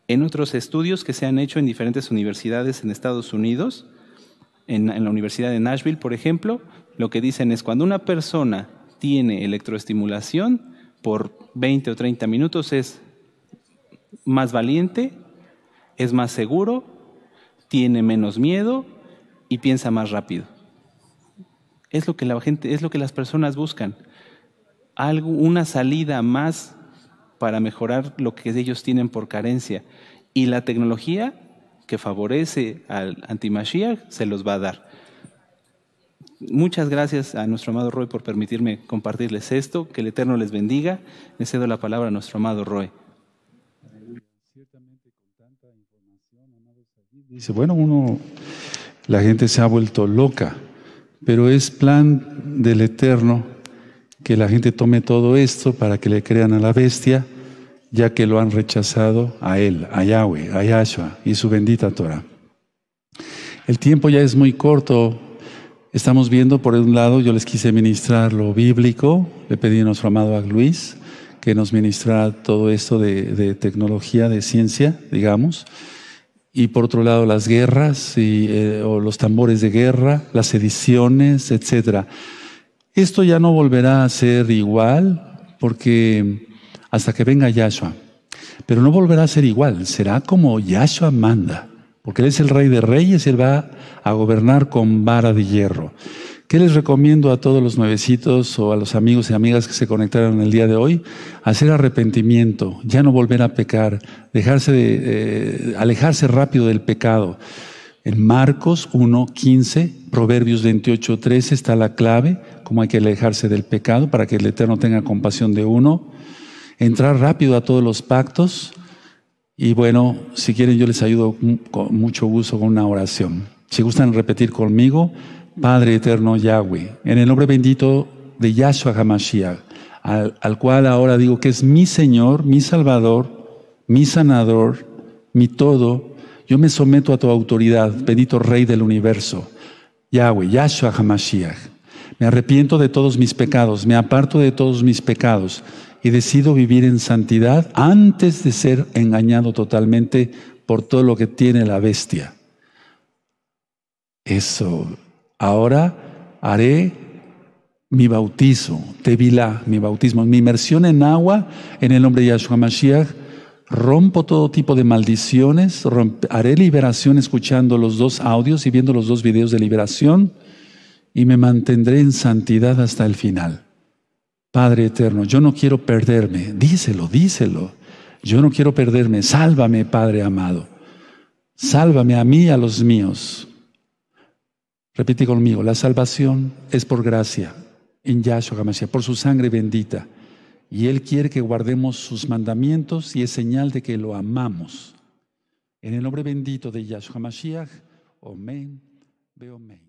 S5: En otros estudios que se han hecho en diferentes universidades en Estados Unidos, en, la Universidad de Nashville, por ejemplo, lo que dicen es cuando una persona tiene electroestimulación por 20 o 30 minutos es más valiente, es más seguro, tiene menos miedo y piensa más rápido. Es lo que la gente, es lo que las personas buscan. Algo, una salida más para mejorar lo que ellos tienen por carencia. Y la tecnología que favorece al antimashiach se los va a dar. Muchas gracias a nuestro amado Roy por permitirme compartirles esto. Que el Eterno les bendiga. Le cedo la palabra a nuestro amado Roy.
S1: Dice, bueno, uno, la gente se ha vuelto loca, pero es plan del Eterno que la gente tome todo esto para que le crean a la bestia ya que lo han rechazado a Él, a Yahweh, a Yahshua y su bendita Torah. El tiempo ya es muy corto. Estamos viendo, por un lado, yo les quise ministrar lo bíblico, le pedí a nuestro amado Luis que nos ministrara todo esto de, tecnología, de ciencia, digamos. Y por otro lado, las guerras y, eh, o los tambores de guerra, las ediciones, etc. Esto ya no volverá a ser igual porque hasta que venga Yahshua. Pero no volverá a ser igual, será como Yahshua manda, porque Él es el Rey de Reyes y Él va a gobernar con vara de hierro. ¿Qué les recomiendo a todos los nuevecitos o a los amigos y amigas que se conectaron el día de hoy? Hacer arrepentimiento, ya no volver a pecar, dejarse de, eh, alejarse rápido del pecado. En Marcos 1, 15, Proverbios 28, 13 está la clave, cómo hay que alejarse del pecado para que el Eterno tenga compasión de uno entrar rápido a todos los pactos. Y bueno, si quieren yo les ayudo con mucho gusto con una oración. Si gustan repetir conmigo, Padre eterno Yahweh, en el nombre bendito de Yahshua HaMashiach, al, al cual ahora digo que es mi Señor, mi Salvador, mi sanador, mi todo. Yo me someto a tu autoridad, bendito Rey del universo. Yahweh, Yahshua HaMashiach. Me arrepiento de todos mis pecados, me aparto de todos mis pecados y decido vivir en santidad antes de ser engañado totalmente por todo lo que tiene la bestia. Eso. Ahora haré mi bautizo, Tevilá, mi bautismo, mi inmersión en agua en el nombre de Yahshua Mashiach. Rompo todo tipo de maldiciones, haré liberación escuchando los dos audios y viendo los dos videos de liberación y me mantendré en santidad hasta el final. Padre eterno, yo no quiero perderme, díselo, díselo. Yo no quiero perderme, sálvame, Padre amado. Sálvame a mí y a los míos. Repite conmigo, la salvación es por gracia, en Yahshua HaMashiach, por su sangre bendita. Y Él quiere que guardemos sus mandamientos y es señal de que lo amamos. En el nombre bendito de Yahshua HaMashiach, Amén, ve amén.